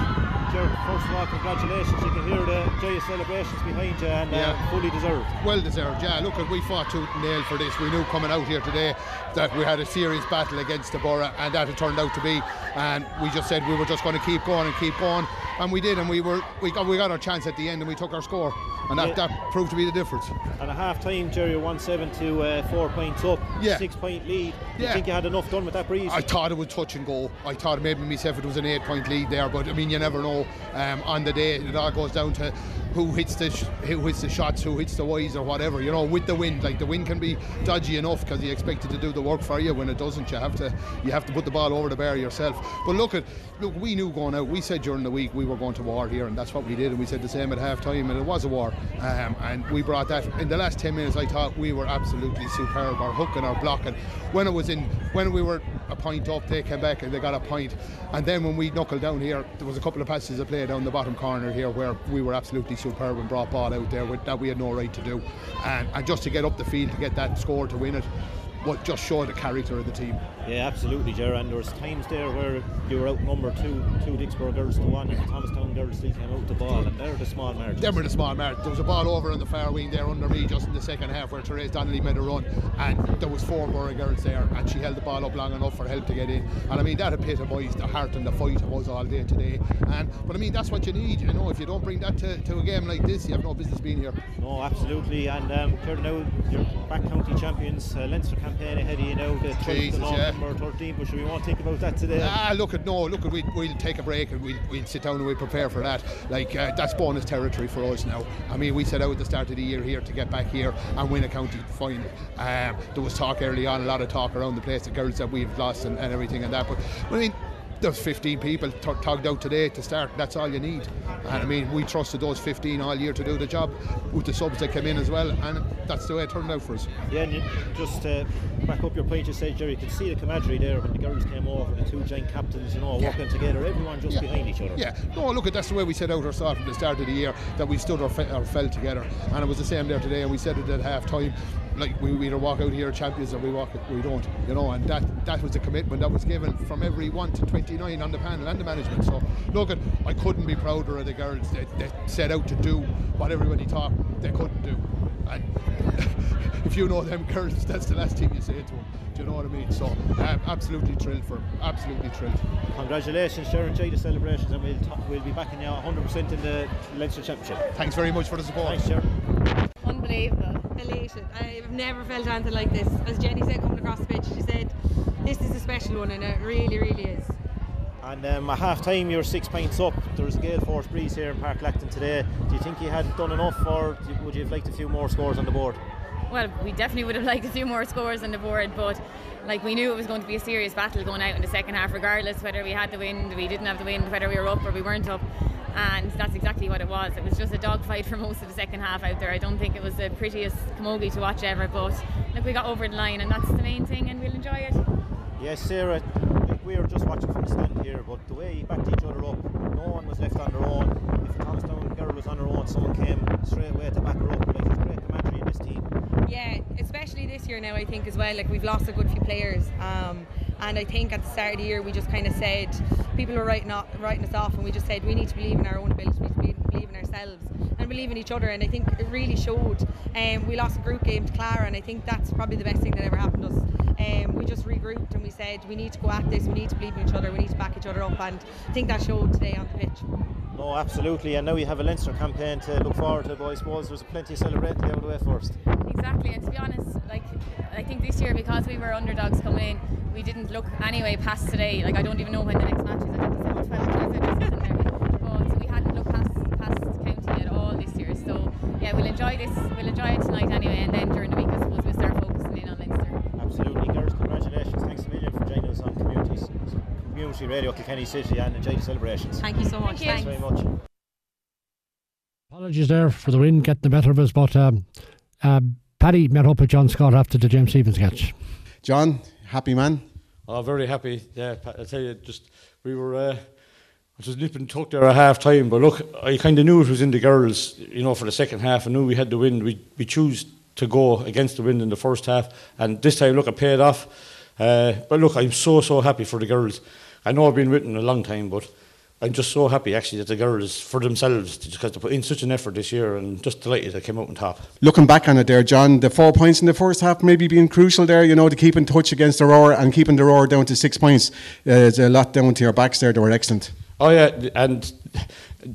Ger, first of all, congratulations. You can hear the joyous celebrations behind you and Yeah. uh, fully deserved. Well deserved, yeah. Look, we fought tooth and nail for this. We knew coming out here today that we had a serious battle against the Borough, and that it turned out to be. And we just said we were just going to keep going and keep going, and we did. And we were we got we got our chance at the end, and we took our score, and that, Yeah. that proved to be the difference. And a half time, Jerry, 1 7 to uh, 4 points up, Yeah. 6 point lead. Do you Yeah. think you had enough done with that breeze? I thought it would touch and go. I thought maybe myself it was an eight point lead there, but I mean you never know. Um, on the day, it all goes down to who hits the sh- who hits the shots, who hits the wides or whatever. You know, with the wind, like the wind can be dodgy enough because you expect it to do the work for you. When it doesn't, you have to you have to put the ball over the bar yourself. But look at look, we knew going out. We said during the week we were going to war here, and that's what we did. And we said the same at half time, and it was a war. Um, and we brought that in the last ten minutes. I thought we were absolutely superb. Our hooking, our blocking. When it was in, when we were a point up, they came back and they got a point. And then when we knuckled down here, there was a couple of passes of play down the bottom corner here where we were absolutely superb and brought ball out there that we had no right to do. And, and just to get up the field to get that score to win it, what just showed the character of the team. Yeah, absolutely, Jerry. And there was times there where you were outnumbered two, two Dicksboro girls to one, and the Thomastown girls still came out with the ball, and they're the small margins. Them were the small mark. There was a ball over on the far wing there under me just in the second half where Therese Donnelly made a run and there was four Borough girls there and she held the ball up long enough for help to get in. And I mean that epitomised the heart and the fight it was all day today. And but I mean that's what you need, you know, if you don't bring that to, to a game like this, you have no business being here. No, absolutely. And um, now you're back county champions, uh, Leinster campaign ahead of you now, the 12th Jesus, of yeah. November 13, but sure, we won't think about that today. Ah, look at no, look at we we'll take a break and we'll, we'll sit down and we'll prepare for that. Like uh, that's bonus territory for us now. I mean, we set out at the start of the year here to get back here and win a county final. Um, there was talk early on, a lot of talk around the place, the girls that we've lost and, and everything and that. But I mean. There's 15 people t- tugged out today to start. That's all you need. And I mean, we trusted those 15 all year to do the job with the subs that came in as well. And that's the way it turned out for us. Yeah, and you, just to back up your point, you said, Jerry, you could see the camaraderie there when the girls came over, the two giant captains, you know, Yeah. working together, everyone just Yeah. behind each other. Yeah, no, look, at that's the way we set out ourselves from the start of the year that we stood or, fe- or fell together, and it was the same there today. And we said it at half time, like we, we either walk out here champions or we walk we don't, you know. And that that was the commitment that was given from every one to 29 on the panel and the management. So look, at I couldn't be prouder of the girls that, that set out to do what everybody thought they couldn't do. And if you know them girls, that's the last thing you say to them. Do you know what I mean? So um, absolutely thrilled for 'em, absolutely thrilled. Congratulations, Sharon. Enjoy the celebrations, and we'll, talk, we'll be backing you 100% in the Leinster Championship. Thanks very much for the support. Thanks, Sharon. Unbelievable, elated. I've never felt anything like this. As Jenny said coming across the pitch, she said, this is a special one and it really, really is. And um, at half time, you're six points up. There was a gale force breeze here in Páirc Lachtain today. Do you think you had done enough, or would you have liked a few more scores on the board? Well, we definitely would have liked a few more scores on the board, but like we knew it was going to be a serious battle going out in the second half, regardless whether we had the wind, we didn't have the wind, whether we were up or we weren't up. And that's exactly what it was. It was just a dogfight for most of the second half out there. I don't think it was the prettiest camogie to watch ever, but look, we got over the line, and that's the main thing, and we'll enjoy it. Yes, Sarah. We were just watching from the stand here, but the way you backed each other up, no one was left on their own. If a Thomastown girl was on her own, someone came straight away to back her up. Like there's great camaraderie in this team. Yeah, especially this year now, I think as well. Like we've lost a good few players, um, and I think at the start of the year we just kind of said people were writing, off, writing us off, and we just said we need to believe in our own ability, we need to believe in ourselves, and believe in each other. And I think it really showed. Um, we lost a group game to Clara, and I think that's probably the best thing that ever happened to us. Um, we just regrouped and we said we need to go at this, we need to believe in each other, we need to back each other up, and I think that showed today on the pitch. No, absolutely. And now you have a Leinster campaign to look forward to, but I suppose there's plenty of celebrating out of the way first. Exactly, and to be honest, like I think this year because we were underdogs coming in, we didn't look anyway past today. Like I don't even know when the next match is. I think it's on 12 12 it is, isn't there? But we hadn't looked past past county at all this year. So yeah, we'll enjoy this. We'll enjoy it tonight anyway, and then during the week, I suppose we'll start focusing in on Leinster. Absolutely, girls. Congratulations. Thanks a million for joining us on Communities, Community Radio Kilkenny City and enjoy the celebrations. Thank you so much. Thank Thanks very much. Apologies there for the wind getting the better of us, but um, uh, Paddy met up with John Scott after the James Stephens catch. John, happy man. Oh, very happy. Yeah, Pa- I tell you, just we were. Uh, I was nipping and there at half time, but look, I kind of knew it was in the girls, you know, for the second half. I knew we had the wind. We we choose to go against the wind in the first half, and this time, look, it paid off. Uh, but look, I'm so so happy for the girls. I know I've been written a long time, but I'm just so happy actually that the girls, for themselves, because they put in such an effort this year and just delighted they came out on top. Looking back on it there, John, the four points in the first half maybe being crucial there, you know, to keep in touch against the Rower and keeping the Rower down to six points. Uh, it's a lot down to your backs there, they were excellent. Oh yeah, and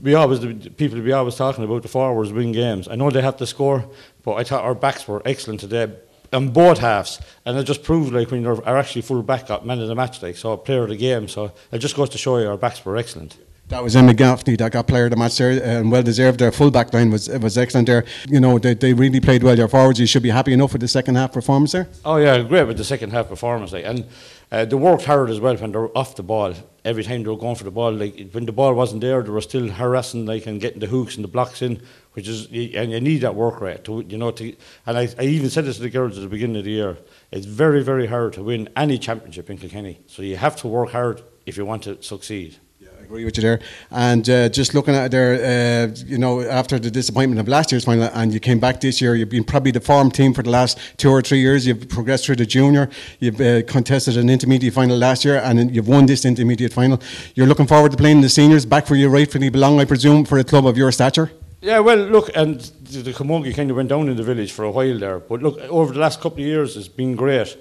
we always the people we always talking about the forwards win games. I know they have to score, but I thought our backs were excellent today on both halves, and it just proved like when you're are actually full back up man of the match, like so player of the game. So it just goes to show you our backs were excellent. That was Emma Gaffney that got player of the match there, and well deserved. Their full back line was was excellent there. You know, they, they really played well. Your forwards, you should be happy enough with the second half performance there. Oh yeah, great with the second half performance, like, and uh, they worked hard as well when they're off the ball. Every time they were going for the ball, like when the ball wasn't there, they were still harassing, like and getting the hooks and the blocks in, which is and you need that work rate to you know to. And I, I even said this to the girls at the beginning of the year. It's very very hard to win any championship in Kilkenny, so you have to work hard if you want to succeed. Agree with you there. And uh, just looking at there, uh, you know, after the disappointment of last year's final, and you came back this year, you've been probably the form team for the last two or three years. You've progressed through the junior, you've uh, contested an intermediate final last year, and you've won this intermediate final. You're looking forward to playing the seniors, back where you rightfully belong, I presume, for a club of your stature. Yeah, well, look, and the Camogie kind of went down in the village for a while there, but look, over the last couple of years, it's been great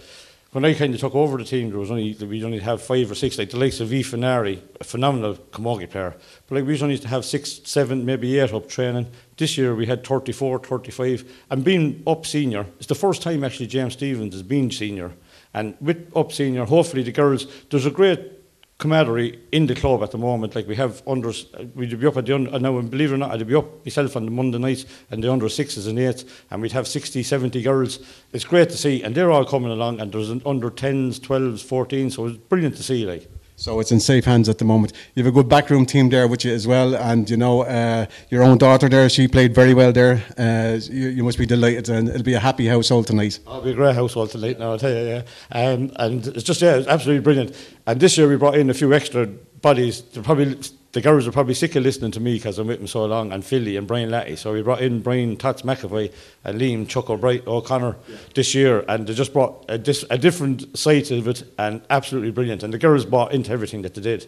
when I kind of took over the team, there was only we only have five or six, like the likes of V Finari, a phenomenal camogie player. But like we only used to have six, seven, maybe eight up training. This year we had 34, 35. And being up senior, it's the first time actually James Stephens has been senior. And with up senior, hopefully the girls, there's a great camaraderie in the club at the moment. Like we have under, we'd be up at the under, uh, now, and believe it or not, I'd be up myself on the Monday night and the under sixes and eights, and we'd have 60, 70 girls. It's great to see, and they're all coming along, and there's an under 10s, 12s, 14s, so it's brilliant to see. Like. So it's in safe hands at the moment. You have a good backroom team there with you as well, and you know uh, your own daughter there. She played very well there. Uh, you, you, must be delighted, and it'll be a happy household tonight. It'll be a great household tonight. Now I'll tell you, yeah. Um, and it's just yeah, it's absolutely brilliant. And this year we brought in a few extra bodies. Probably the girls were probably sick of listening to me because I'm with them so long, and Philly and Brian Latty. So we brought in Brian Tots McAvoy and Liam Chuck O'Bright O'Connor yeah. this year, and they just brought a, dis, a different side of it, and absolutely brilliant. And the girls bought into everything that they did.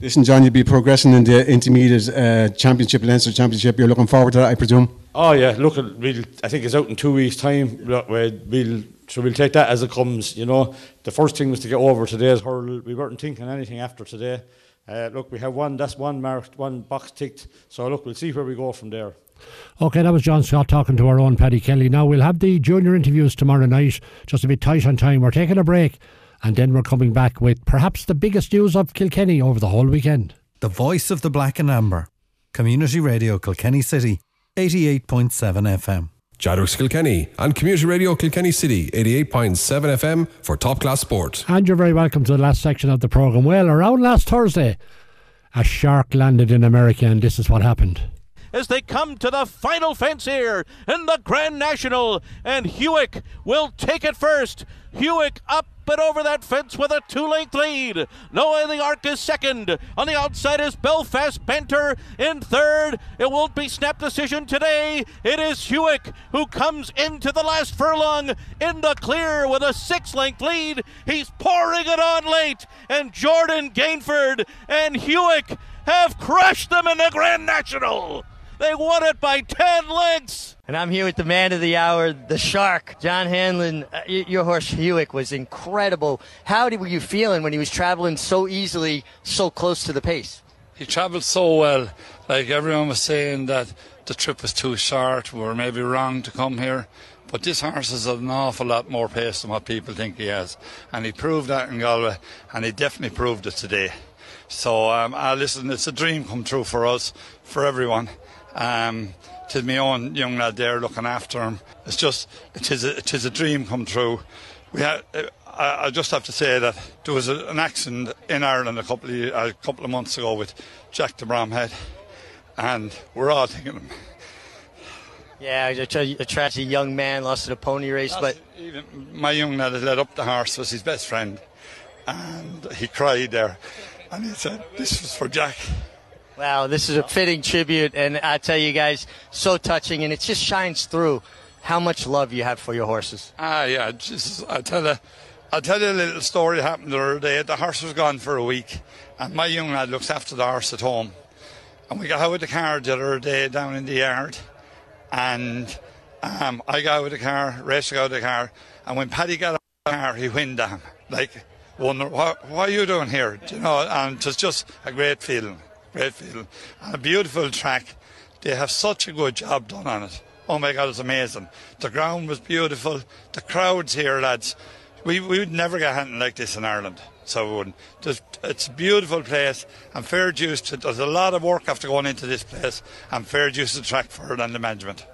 Listen, John, you'll be progressing in the intermediate uh, championship, Leinster Championship. You're looking forward to that, I presume. Oh yeah, look, we'll, I think it's out in two weeks' time. We'll so we'll take that as it comes. You know, the first thing was to get over today's hurdle. We weren't thinking anything after today. Uh, look, we have one, that's one marked, one box ticked. So look, we'll see where we go from there. Okay, that was John Scott talking to our own Paddy Kelly. Now we'll have the junior interviews tomorrow night, just a bit tight on time. We're taking a break and then we're coming back with perhaps the biggest news of Kilkenny over the whole weekend. The voice of the black and amber. Community Radio Kilkenny City, 88.7 FM. Jadrux Kilkenny and Community Radio Kilkenny City 88.7 FM for top class sport. And you're very welcome to the last section of the programme. Well, around last Thursday, a shark landed in America, and this is what happened. As they come to the final fence here in the Grand National, and Hewick will take it first. Hewick up and over that fence with a two length lead. Noah the Arc is second. On the outside is Belfast Banter in third. It won't be snap decision today. It is Hewick who comes into the last furlong in the clear with a six length lead. He's pouring it on late. And Jordan Gainford and Hewick have crushed them in the Grand National. They won it by 10 lengths. And I'm here with the man of the hour, the shark, John Hanlon. Uh, your horse Hewick was incredible. How were you feeling when he was traveling so easily, so close to the pace? He traveled so well. Like everyone was saying that the trip was too short. We were maybe wrong to come here. But this horse has an awful lot more pace than what people think he has. And he proved that in Galway, and he definitely proved it today. So, um, uh, listen, it's a dream come true for us, for everyone. Um, to my own young lad there looking after him. It's just, it is a, it is a dream come true. We had, I, I just have to say that there was a, an accident in Ireland a couple of, a couple of months ago with Jack de Bromhead, and we're all thinking of him. Yeah, a, tra- a tragic young man lost in a pony race, That's, but even my young lad that led up the horse was his best friend, and he cried there, and he said, "This was for Jack." Wow, this is a fitting tribute, and I tell you guys, so touching, and it just shines through how much love you have for your horses. Ah, yeah, just, I tell you, I'll tell you a little story happened the other day. The horse was gone for a week, and my young lad looks after the horse at home. And we got out with the car the other day down in the yard, and um, I got out with the car, Rachel got out of the car, and when Paddy got out of the car, he went down. Like, wonder, what, what are you doing here? Do you know, and it was just a great feeling, great feeling. And a beautiful track. They have such a good job done on it. Oh my God, it's amazing. The ground was beautiful. The crowds here, lads. We, we would never get anything like this in Ireland. So we wouldn't. Just, it's a beautiful place and fair dues to, there's a lot of work after going into this place and fair dues to the track for it and the management.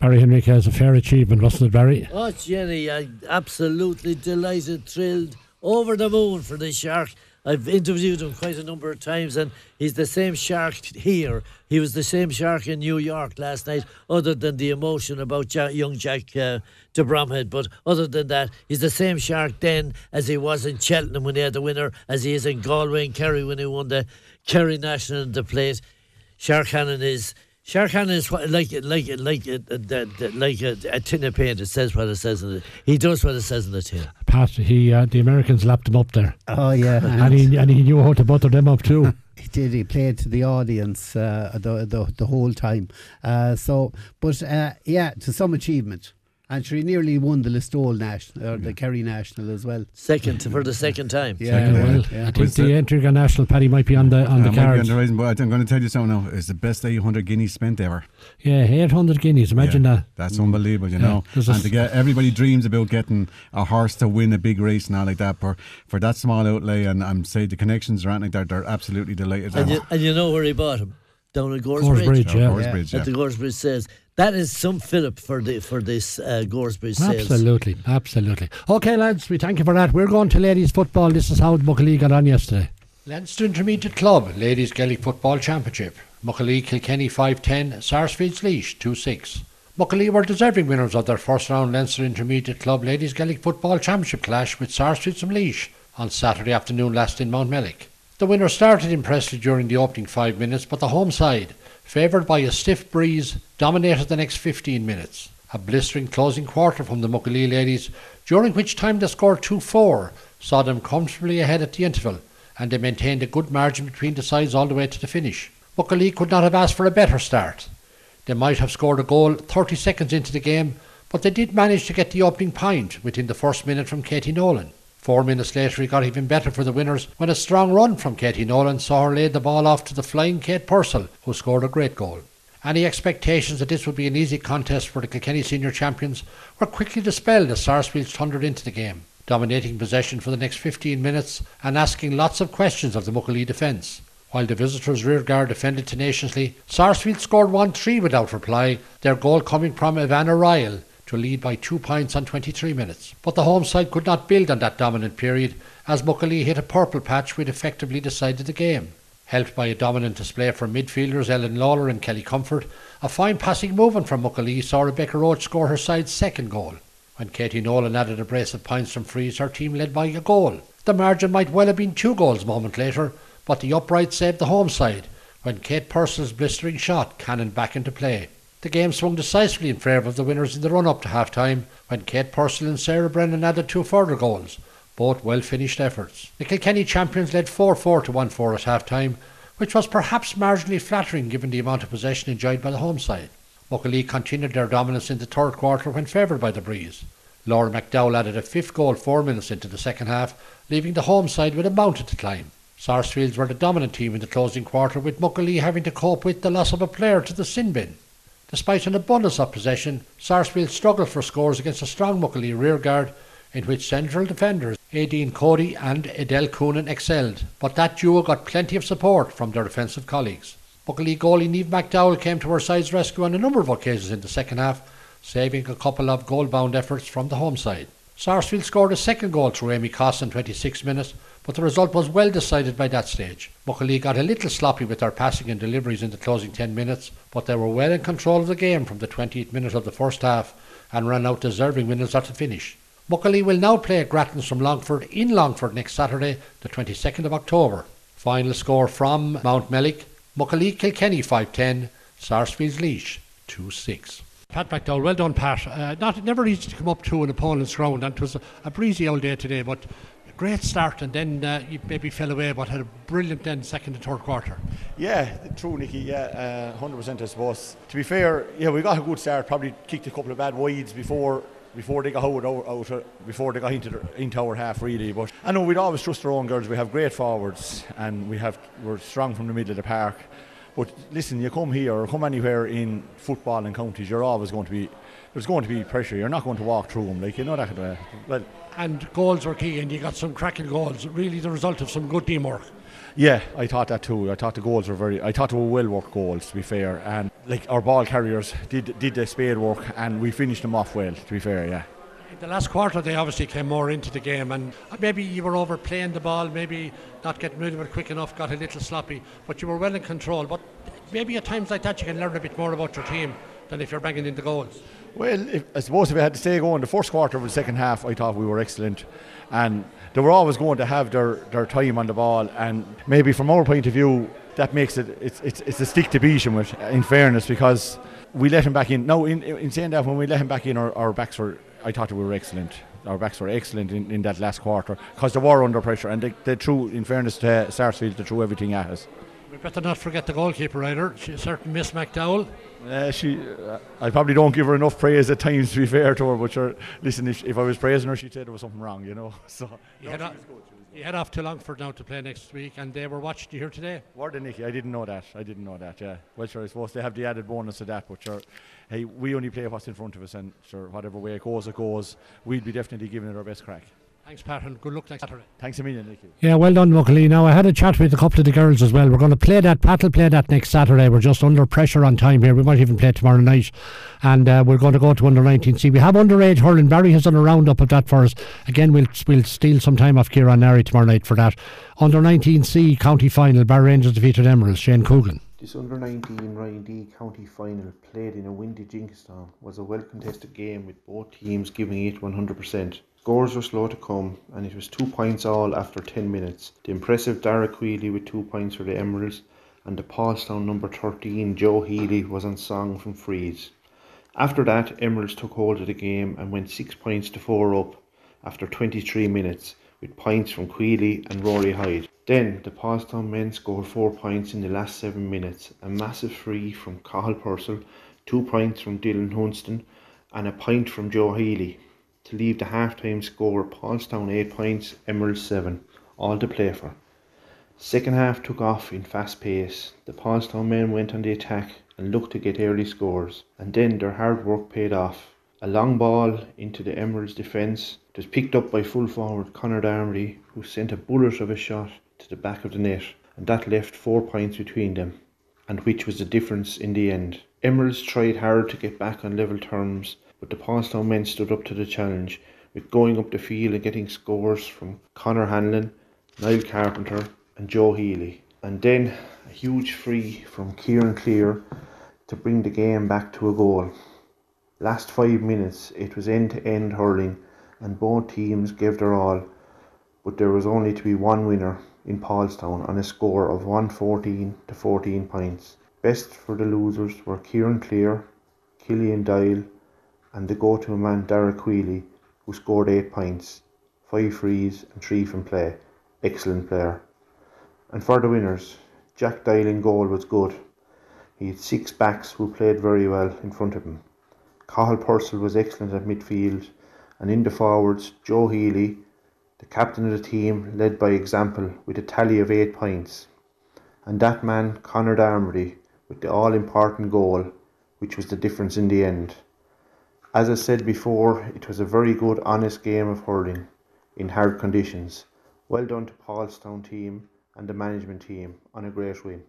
Barry Henrique has a fair achievement, wasn't it, Barry? Oh, Jenny, I'm absolutely delighted, thrilled, over the moon for the shark. I've interviewed him quite a number of times, and he's the same shark here. He was the same shark in New York last night, other than the emotion about Jack, young Jack uh, de Bromhead. But other than that, he's the same shark then as he was in Cheltenham when he had the winner, as he is in Galway and Kerry when he won the Kerry National in the plate. Shark Hanlon is Shark Hanlon is what, like like like like like a, a tin of paint. It says what it says in it. He does what it says in the tin. Pat, he uh, the Americans lapped him up there. Oh yeah, and he and he knew how to butter them up too. He did. He played to the audience uh, the, the the whole time. Uh, so, but uh, yeah, to some achievement. And sure, he nearly won the Listowel National or the Kerry National as well. Second for the second time. Yeah, Yeah, well, I think the Intriga National Paddy might be on the on Uh, the might be on the horizon, but I'm going to tell you something now. It's the best 800 guineas spent ever. Yeah, eight hundred guineas. Imagine Yeah, that. That's unbelievable, you know. there's And to get everybody dreams about getting a horse to win a big race and all like that. For for that small outlay, and I'm say the connections around like that, they're absolutely delighted. And you, and you know where he bought him? Down at Gores, Gores Bridge. Bridge, yeah. Gores Bridge, At the Gores Bridge sales. That is some fillip for the for this uh, Gores Bridge sales. Absolutely, absolutely. Okay, lads, we thank you for that. We're going to ladies football. This is how Muckalee got on yesterday. Leinster Intermediate Club, Ladies Gaelic Football Championship. Muckalee Kilkenny 5-10, Sarsfields Laois 2-6. Muckalee were deserving winners of their first round Leinster Intermediate Club Ladies Gaelic Football Championship clash with Sarsfields and Laois on Saturday afternoon last in Mount Mellick. The winner started impressively during the opening five minutes, but the home side, favoured by a stiff breeze, dominated the next 15 minutes. A blistering closing quarter from the Muckalee ladies, during which time they scored 2-4, saw them comfortably ahead at the interval, and they maintained a good margin between the sides all the way to the finish. Muckalee could not have asked for a better start. They might have scored a goal 30 seconds into the game, but they did manage to get the opening point within the first minute from Katie Nolan. Four minutes later, it got even better for the winners when a strong run from Katie Nolan saw her lay the ball off to the flying Kate Purcell, who scored a great goal. Any expectations that this would be an easy contest for the Kilkenny senior champions were quickly dispelled as Sarsfields thundered into the game, dominating possession for the next 15 minutes and asking lots of questions of the Muckalee defence. While the visitors' rearguard defended tenaciously, Sarsfield scored 1-3 without reply, their goal coming from Ivana Ryle to lead by two points on 23 minutes. But the home side could not build on that dominant period as Muckalee hit a purple patch which effectively decided the game. Helped by a dominant display from midfielders Ellen Lawler and Kelly Comfort, a fine passing movement from Muckalee saw Rebecca Roach score her side's second goal. When Katie Nolan added a brace of points from frees, her team led by a goal. The margin might well have been two goals a moment later, but the upright saved the home side when Kate Purcell's blistering shot cannoned back into play. The game swung decisively in favour of the winners in the run up to half time when Kate Purcell and Sarah Brennan added two further goals, both well finished efforts. The Kilkenny champions led 4 4 to 1 4 at half time, which was perhaps marginally flattering given the amount of possession enjoyed by the home side. Muckalee continued their dominance in the third quarter when favoured by the breeze. Laura McDowell added a fifth goal four minutes into the second half, leaving the home side with a mountain to climb. Sarsfields were the dominant team in the closing quarter, with Muckalee having to cope with the loss of a player to the sin bin. Despite an abundance of possession, Sarsfield struggled for scores against a strong Muckalee rearguard, in which central defenders Aideen Cody and Adele Coonan excelled, but that duo got plenty of support from their defensive colleagues. Muckalee goalie Neve McDowell came to her side's rescue on a number of occasions in the second half, saving a couple of goal-bound efforts from the home side. Sarsfield scored a second goal through Amy Coss in 26 minutes, but the result was well decided by that stage. Muckalee got a little sloppy with their passing and deliveries in the closing 10 minutes, but they were well in control of the game from the 28th minute of the first half and ran out deserving winners at the finish. Muckalee will now play at Grattans from Longford in Longford next Saturday, the 22nd of October. Final score from Mount Mellick, Muckalee Kilkenny 5-10, Sarsfields Laois 2-6. Pat McDowell, well done, Pat. Uh, not never easy to come up to an opponent's ground, and it was a, a breezy old day today, but great start, and then uh, you maybe fell away, but had a brilliant then second and third quarter. Yeah, true, Nicky. Yeah, uh, hundred percent. I suppose. To be fair, yeah, we got a good start. Probably kicked a couple of bad wides before before they got out, out, out before they got into, into our half really. But I know we'd always trust our own girls. We have great forwards and we have we're strong from the middle of the park. But listen, you come here or come anywhere in football and counties, you're always going to be there's going to be pressure. You're not going to walk through them, like you know that. Uh, well, and goals were key, and you got some cracking goals. Really, the result of some good teamwork. Yeah, I thought that too. I thought the goals were very. I thought they were well worked goals, to be fair. And like our ball carriers did did the spade work, and we finished them off well. To be fair, yeah. In the last quarter, they obviously came more into the game, and uh, maybe you were overplaying the ball, maybe not getting rid of it quick enough, got a little sloppy, but you were well in control. But maybe at times like that, you can learn a bit more about your team than if you're banging in the goals. Well, if, I suppose if we had to stay going, the first quarter of the second half, I thought we were excellent, and they were always going to have their, their time on the ball, and maybe from our point of view, that makes it it's it's, it's a stick to beat him with. In fairness, because we let him back in. No, in, in saying that, when we let him back in, our, our backs were I thought we were excellent. Our backs were excellent in, in that last quarter because they were under pressure and they, they threw, in fairness to Sarsfield, they threw everything at us. We better not forget the goalkeeper either. She's certain Miss McDowell. Uh, she, uh, I probably don't give her enough praise at times to be fair to her. But sure, listen, if, if I was praising her, she'd say there was something wrong, you know. So you head, off, you head off to Longford now to play next week, and they were watching you here today. Were they, Nicky? I didn't know that. I didn't know that. Yeah. Well, sure. I suppose they have the added bonus of that, but sure hey, we only play what's in front of us, and sure, whatever way it goes, it goes. We'd be definitely giving it our best crack. Thanks, Pat, and good luck next Saturday. Thanks a million, Nicky. Yeah, well done, Muckalee. Now, I had a chat with a couple of the girls as well. We're going to play that. Pat will play that next Saturday. We're just under pressure on time here. We might even play it tomorrow night. And uh, we're going to go to under 19C. We have underage hurling. Barry has done a roundup of that for us. Again, we'll, we'll steal some time off Kieran Neary tomorrow night for that. Under 19C county final, Barrow Rangers defeated Emeralds. Shane Coogan. This under 19 Ryan D county final played in a windy Jenkinstown was a well contested game with both teams giving it 100%. Scores were slow to come and it was two points all after 10 minutes. The impressive Dara Queely with two points for the Emeralds and the Paulstown number 13 Joe Healy was on song from frees. After that Emeralds took hold of the game and went 6 points to 4 up after 23 minutes with points from Queely and Rory Hyde. Then the Paulstown men scored four points in the last seven minutes. A massive free from Cathal Purcell, two points from Dylan Hunston, and a point from Joe Healy leave the half-time score Paulstown 8 points, Emerald 7, all to play for. Second half took off in fast pace. The Paulstown men went on the attack and looked to get early scores, and then their hard work paid off. A long ball into the Emeralds' defence was picked up by full forward Conor Darmody, who sent a bullet of a shot to the back of the net, and that left four points between them, and which was the difference in the end. Emeralds tried hard to get back on level terms, but the Paulstown men stood up to the challenge with going up the field and getting scores from Connor Hanlon, Niall Carpenter, and Joe Healy. And then a huge free from Kieran Clear to bring the game back to a goal. Last five minutes, it was end to end hurling, and both teams gave their all, but there was only to be one winner in Paulstown on a score of 114 to 14 points. Best for the losers were Kieran Clear, Killian Dial, and the go to a man Dara Queely, who scored 8 points, 5 frees, and 3 from play. Excellent player. And for the winners, Jack Dial in goal was good. He had six backs who played very well in front of him. Cathal Purcell was excellent at midfield, and in the forwards, Joe Healy, the captain of the team led by example with a tally of eight points, and that man Conor Darmody with the all important goal, which was the difference in the end. As I said before, it was a very good, honest game of hurling in hard conditions. Well done to Paulstown team and the management team on a great win.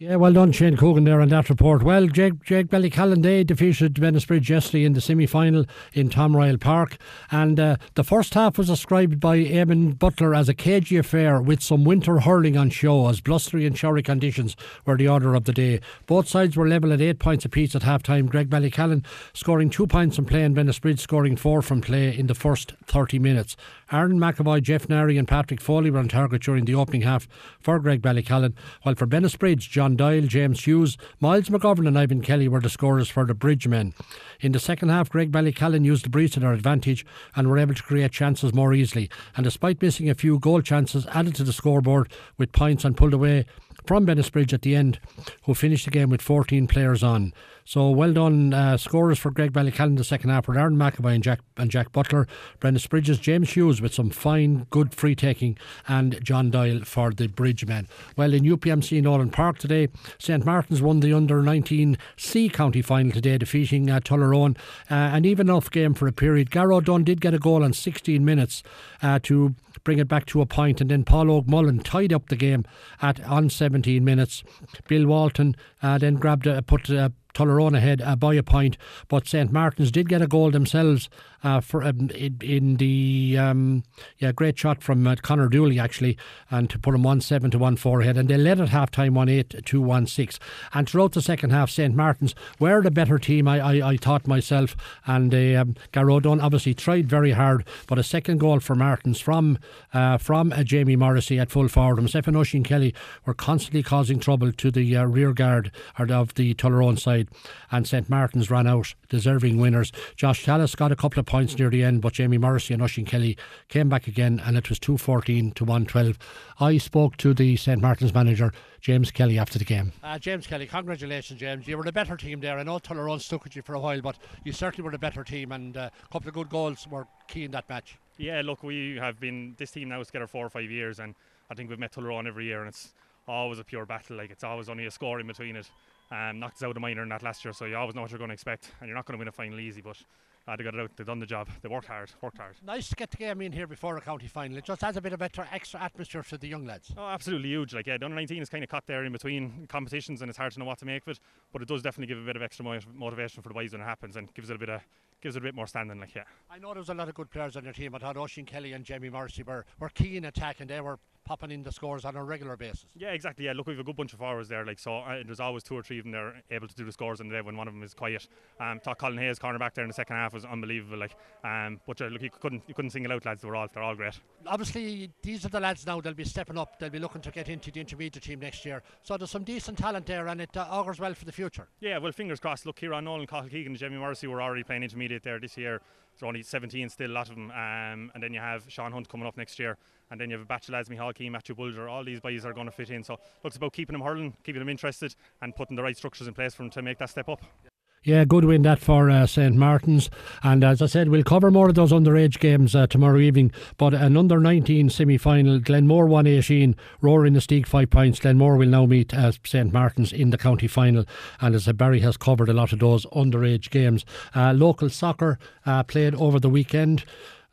Yeah, well done, Shane Coogan, there on that report. Well, Graigue, Jake Ballycallan, defeated Bridge yesterday in the semi final in Tom Royal Park. And uh, the first half was described by Eamon Butler as a cagey affair with some winter hurling on show, as blustery and showery conditions were the order of the day. Both sides were level at eight points apiece at half time. Graigue-Ballycallan scoring two points from play, and Bridge scoring four from play in the first 30 minutes. Aaron McAvoy, Jeff Nary, and Patrick Foley were on target during the opening half for Graigue-Ballycallan, while for Bennettsbridge, John Doyle, James Hughes, Miles McGovern, and Ivan Kelly were the scorers for the Bridgemen. In the second half, Graigue-Ballycallan used the breeze to their advantage and were able to create chances more easily. And despite missing a few goal chances added to the scoreboard with points and pulled away from Bennettsbridge at the end, who finished the game with 14 players on. So well done, uh, scorers for Graigue-Ballycallan the second half were Aaron McAvoy and Jack and Jack Butler, Bennettsbridge's James Hughes with some fine, good free taking, and John Doyle for the Bridgemen. Well, in UPMC Nolan Park today, St Martin's won the under 19 C county final today, defeating uh, Tullaroan. Uh, an even off game for a period. Garrow Dunn did get a goal in 16 minutes uh, to bring it back to a point, and then Paul O'Mullen tied up the game at on 17 minutes. Bill Walton uh, then grabbed a, put. Uh, Tullaroan ahead uh, by a point, but St Martin's did get a goal themselves uh, for um, in, in, the um, yeah great shot from uh, Connor Dooley actually, and to put them one seven to one four ahead, and they led at half time one eight to one six, and throughout the second half, St Martin's were the better team. I I, I thought myself, and uh, um, obviously tried very hard, but a second goal for Martins from uh, from uh, Jamie Morrissey at full forward. Himself and Kelly were constantly causing trouble to the uh, rear guard of the Tullaroan side, and St Martin's ran out deserving winners. Josh Tallis got a couple of points near the end, but Jamie Morrissey and Oisin Kelly came back again, and it was 214 to 112. I spoke to the St Martin's manager, James Kelly, after the game. Uh, James Kelly, congratulations, James. You were the better team there. I know Tullaroan stuck with you for a while, but you certainly were the better team, and uh, a couple of good goals were key in that match. Yeah, look, we have been this team now together four or five years, and I think we've met Tullaroan every year, and it's always a pure battle. Like it's always only a score in between it. Um, knocked us out of minor in that last year, so you always know what you're going to expect, and you're not going to win a final easy. But uh, they got it out. They've done the job. They worked hard. Worked hard. Nice to get the game in here before a county final. It just adds a bit of extra, extra atmosphere to the young lads. Oh, absolutely huge. Like yeah, the under 19 is kind of caught there in between competitions, and it's hard to know what to make of it. But it does definitely give a bit of extra motivation for the boys when it happens, and gives it a bit of gives it a bit more standing. Like yeah. I know there was a lot of good players on your team. I thought Oisin Kelly and Jamie Morrissey were, were key in attack, and they were popping in the scores on a regular basis. Yeah, exactly. Yeah, look, we've a good bunch of forwards there. Like so, uh, there's always two or three of them there able to do the scores, and they when one of them is quiet. Um, thought Colin Hayes corner back there in the second half was unbelievable. Like, um, but uh, look, you couldn't you couldn't single out lads. They were all they're all great. Obviously, these are the lads now. They'll be stepping up. They'll be looking to get into the intermediate team next year. So there's some decent talent there, and it uh, augurs well for the future. Yeah, well, fingers crossed. Look, Kieran Nolan, Cathal Keegan, and Jamie Morrissey were already playing intermediate there this year. There's only 17 still, a lot of them. Um, and then you have Sean Hunt coming up next year. And then you have a batch of Matthew Bulger. All these boys are going to fit in. So it looks about keeping them hurling, keeping them interested, and putting the right structures in place for them to make that step up. Yeah, good win that for uh, St Martin's. And as I said, we'll cover more of those underage games uh, tomorrow evening. But an under 19 semi final, Glenmore 118, the Inistioge 5 points. Glenmore will now meet uh, St Martin's in the county final. And as I said, Barry has covered a lot of those underage games. Uh, local soccer uh, played over the weekend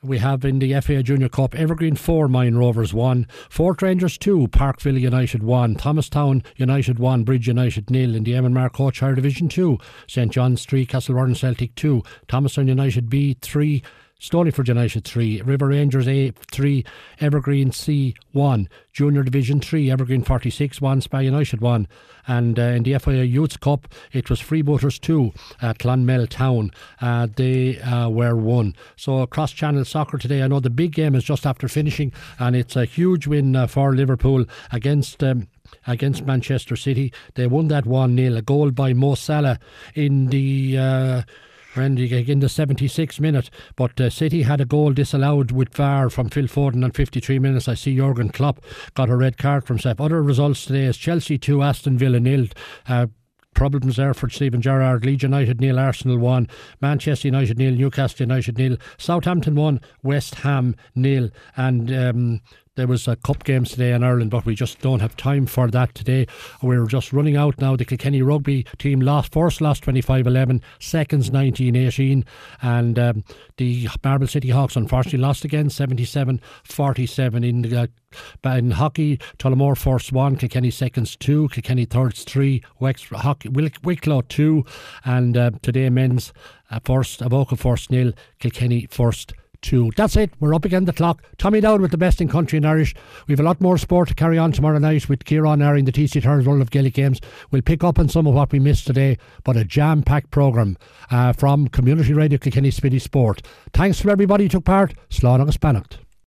we have in the FA Junior Cup Evergreen 4, Mine Rovers 1, Fort Rangers 2, Parkville United 1, Thomastown United 1, Bridge United nil in the M and Mar Coach Higher Division 2, St John's 3, Castlewarren Celtic 2, Thomastown United B 3, Stonyford United 3, River Rangers A 3, Evergreen C 1, Junior Division 3, Evergreen 46 1, Spa United 1, and uh, in the FIA Youth Cup it was Freebooters 2 at Clonmel Town. Uh, they uh, were 1. So cross channel soccer today. I know the big game is just after finishing, and it's a huge win uh, for Liverpool against. Um, against Manchester City. They won that 1 0. A goal by Mo Salah in the uh, Randy in the 76th minute. But uh, City had a goal disallowed with VAR from Phil Foden on 53 minutes. I see Jurgen Klopp got a red card from Seth. Other results today is Chelsea 2, Aston Villa nil. Uh, problems there for Steven Gerrard. Leeds United nil, Arsenal one, Manchester United nil, Newcastle United nil, Southampton one, West Ham nil, and um, there was a cup games today in Ireland, but we just don't have time for that today. We're just running out now. The Kilkenny rugby team lost first lost 25-11, seconds 19-18, and um, the Marble City Hawks unfortunately lost again 77-47 in the uh, in hockey, Tullamore first one, Kilkenny seconds two, Kilkenny thirds three, Wex, hockey, Wicklow two, and uh, today men's uh, first, Avoca first nil, Kilkenny first That's it. We're up again the clock. Tommy Dowd with the best in country and Irish. We've a lot more sport to carry on tomorrow night with Kieran airing the TC Turns World of Gaelic Games. We'll pick up on some of what we missed today, but a jam packed programme uh, from Community Radio Kilkenny Spitty Sport. Thanks to everybody who took part. Slán agus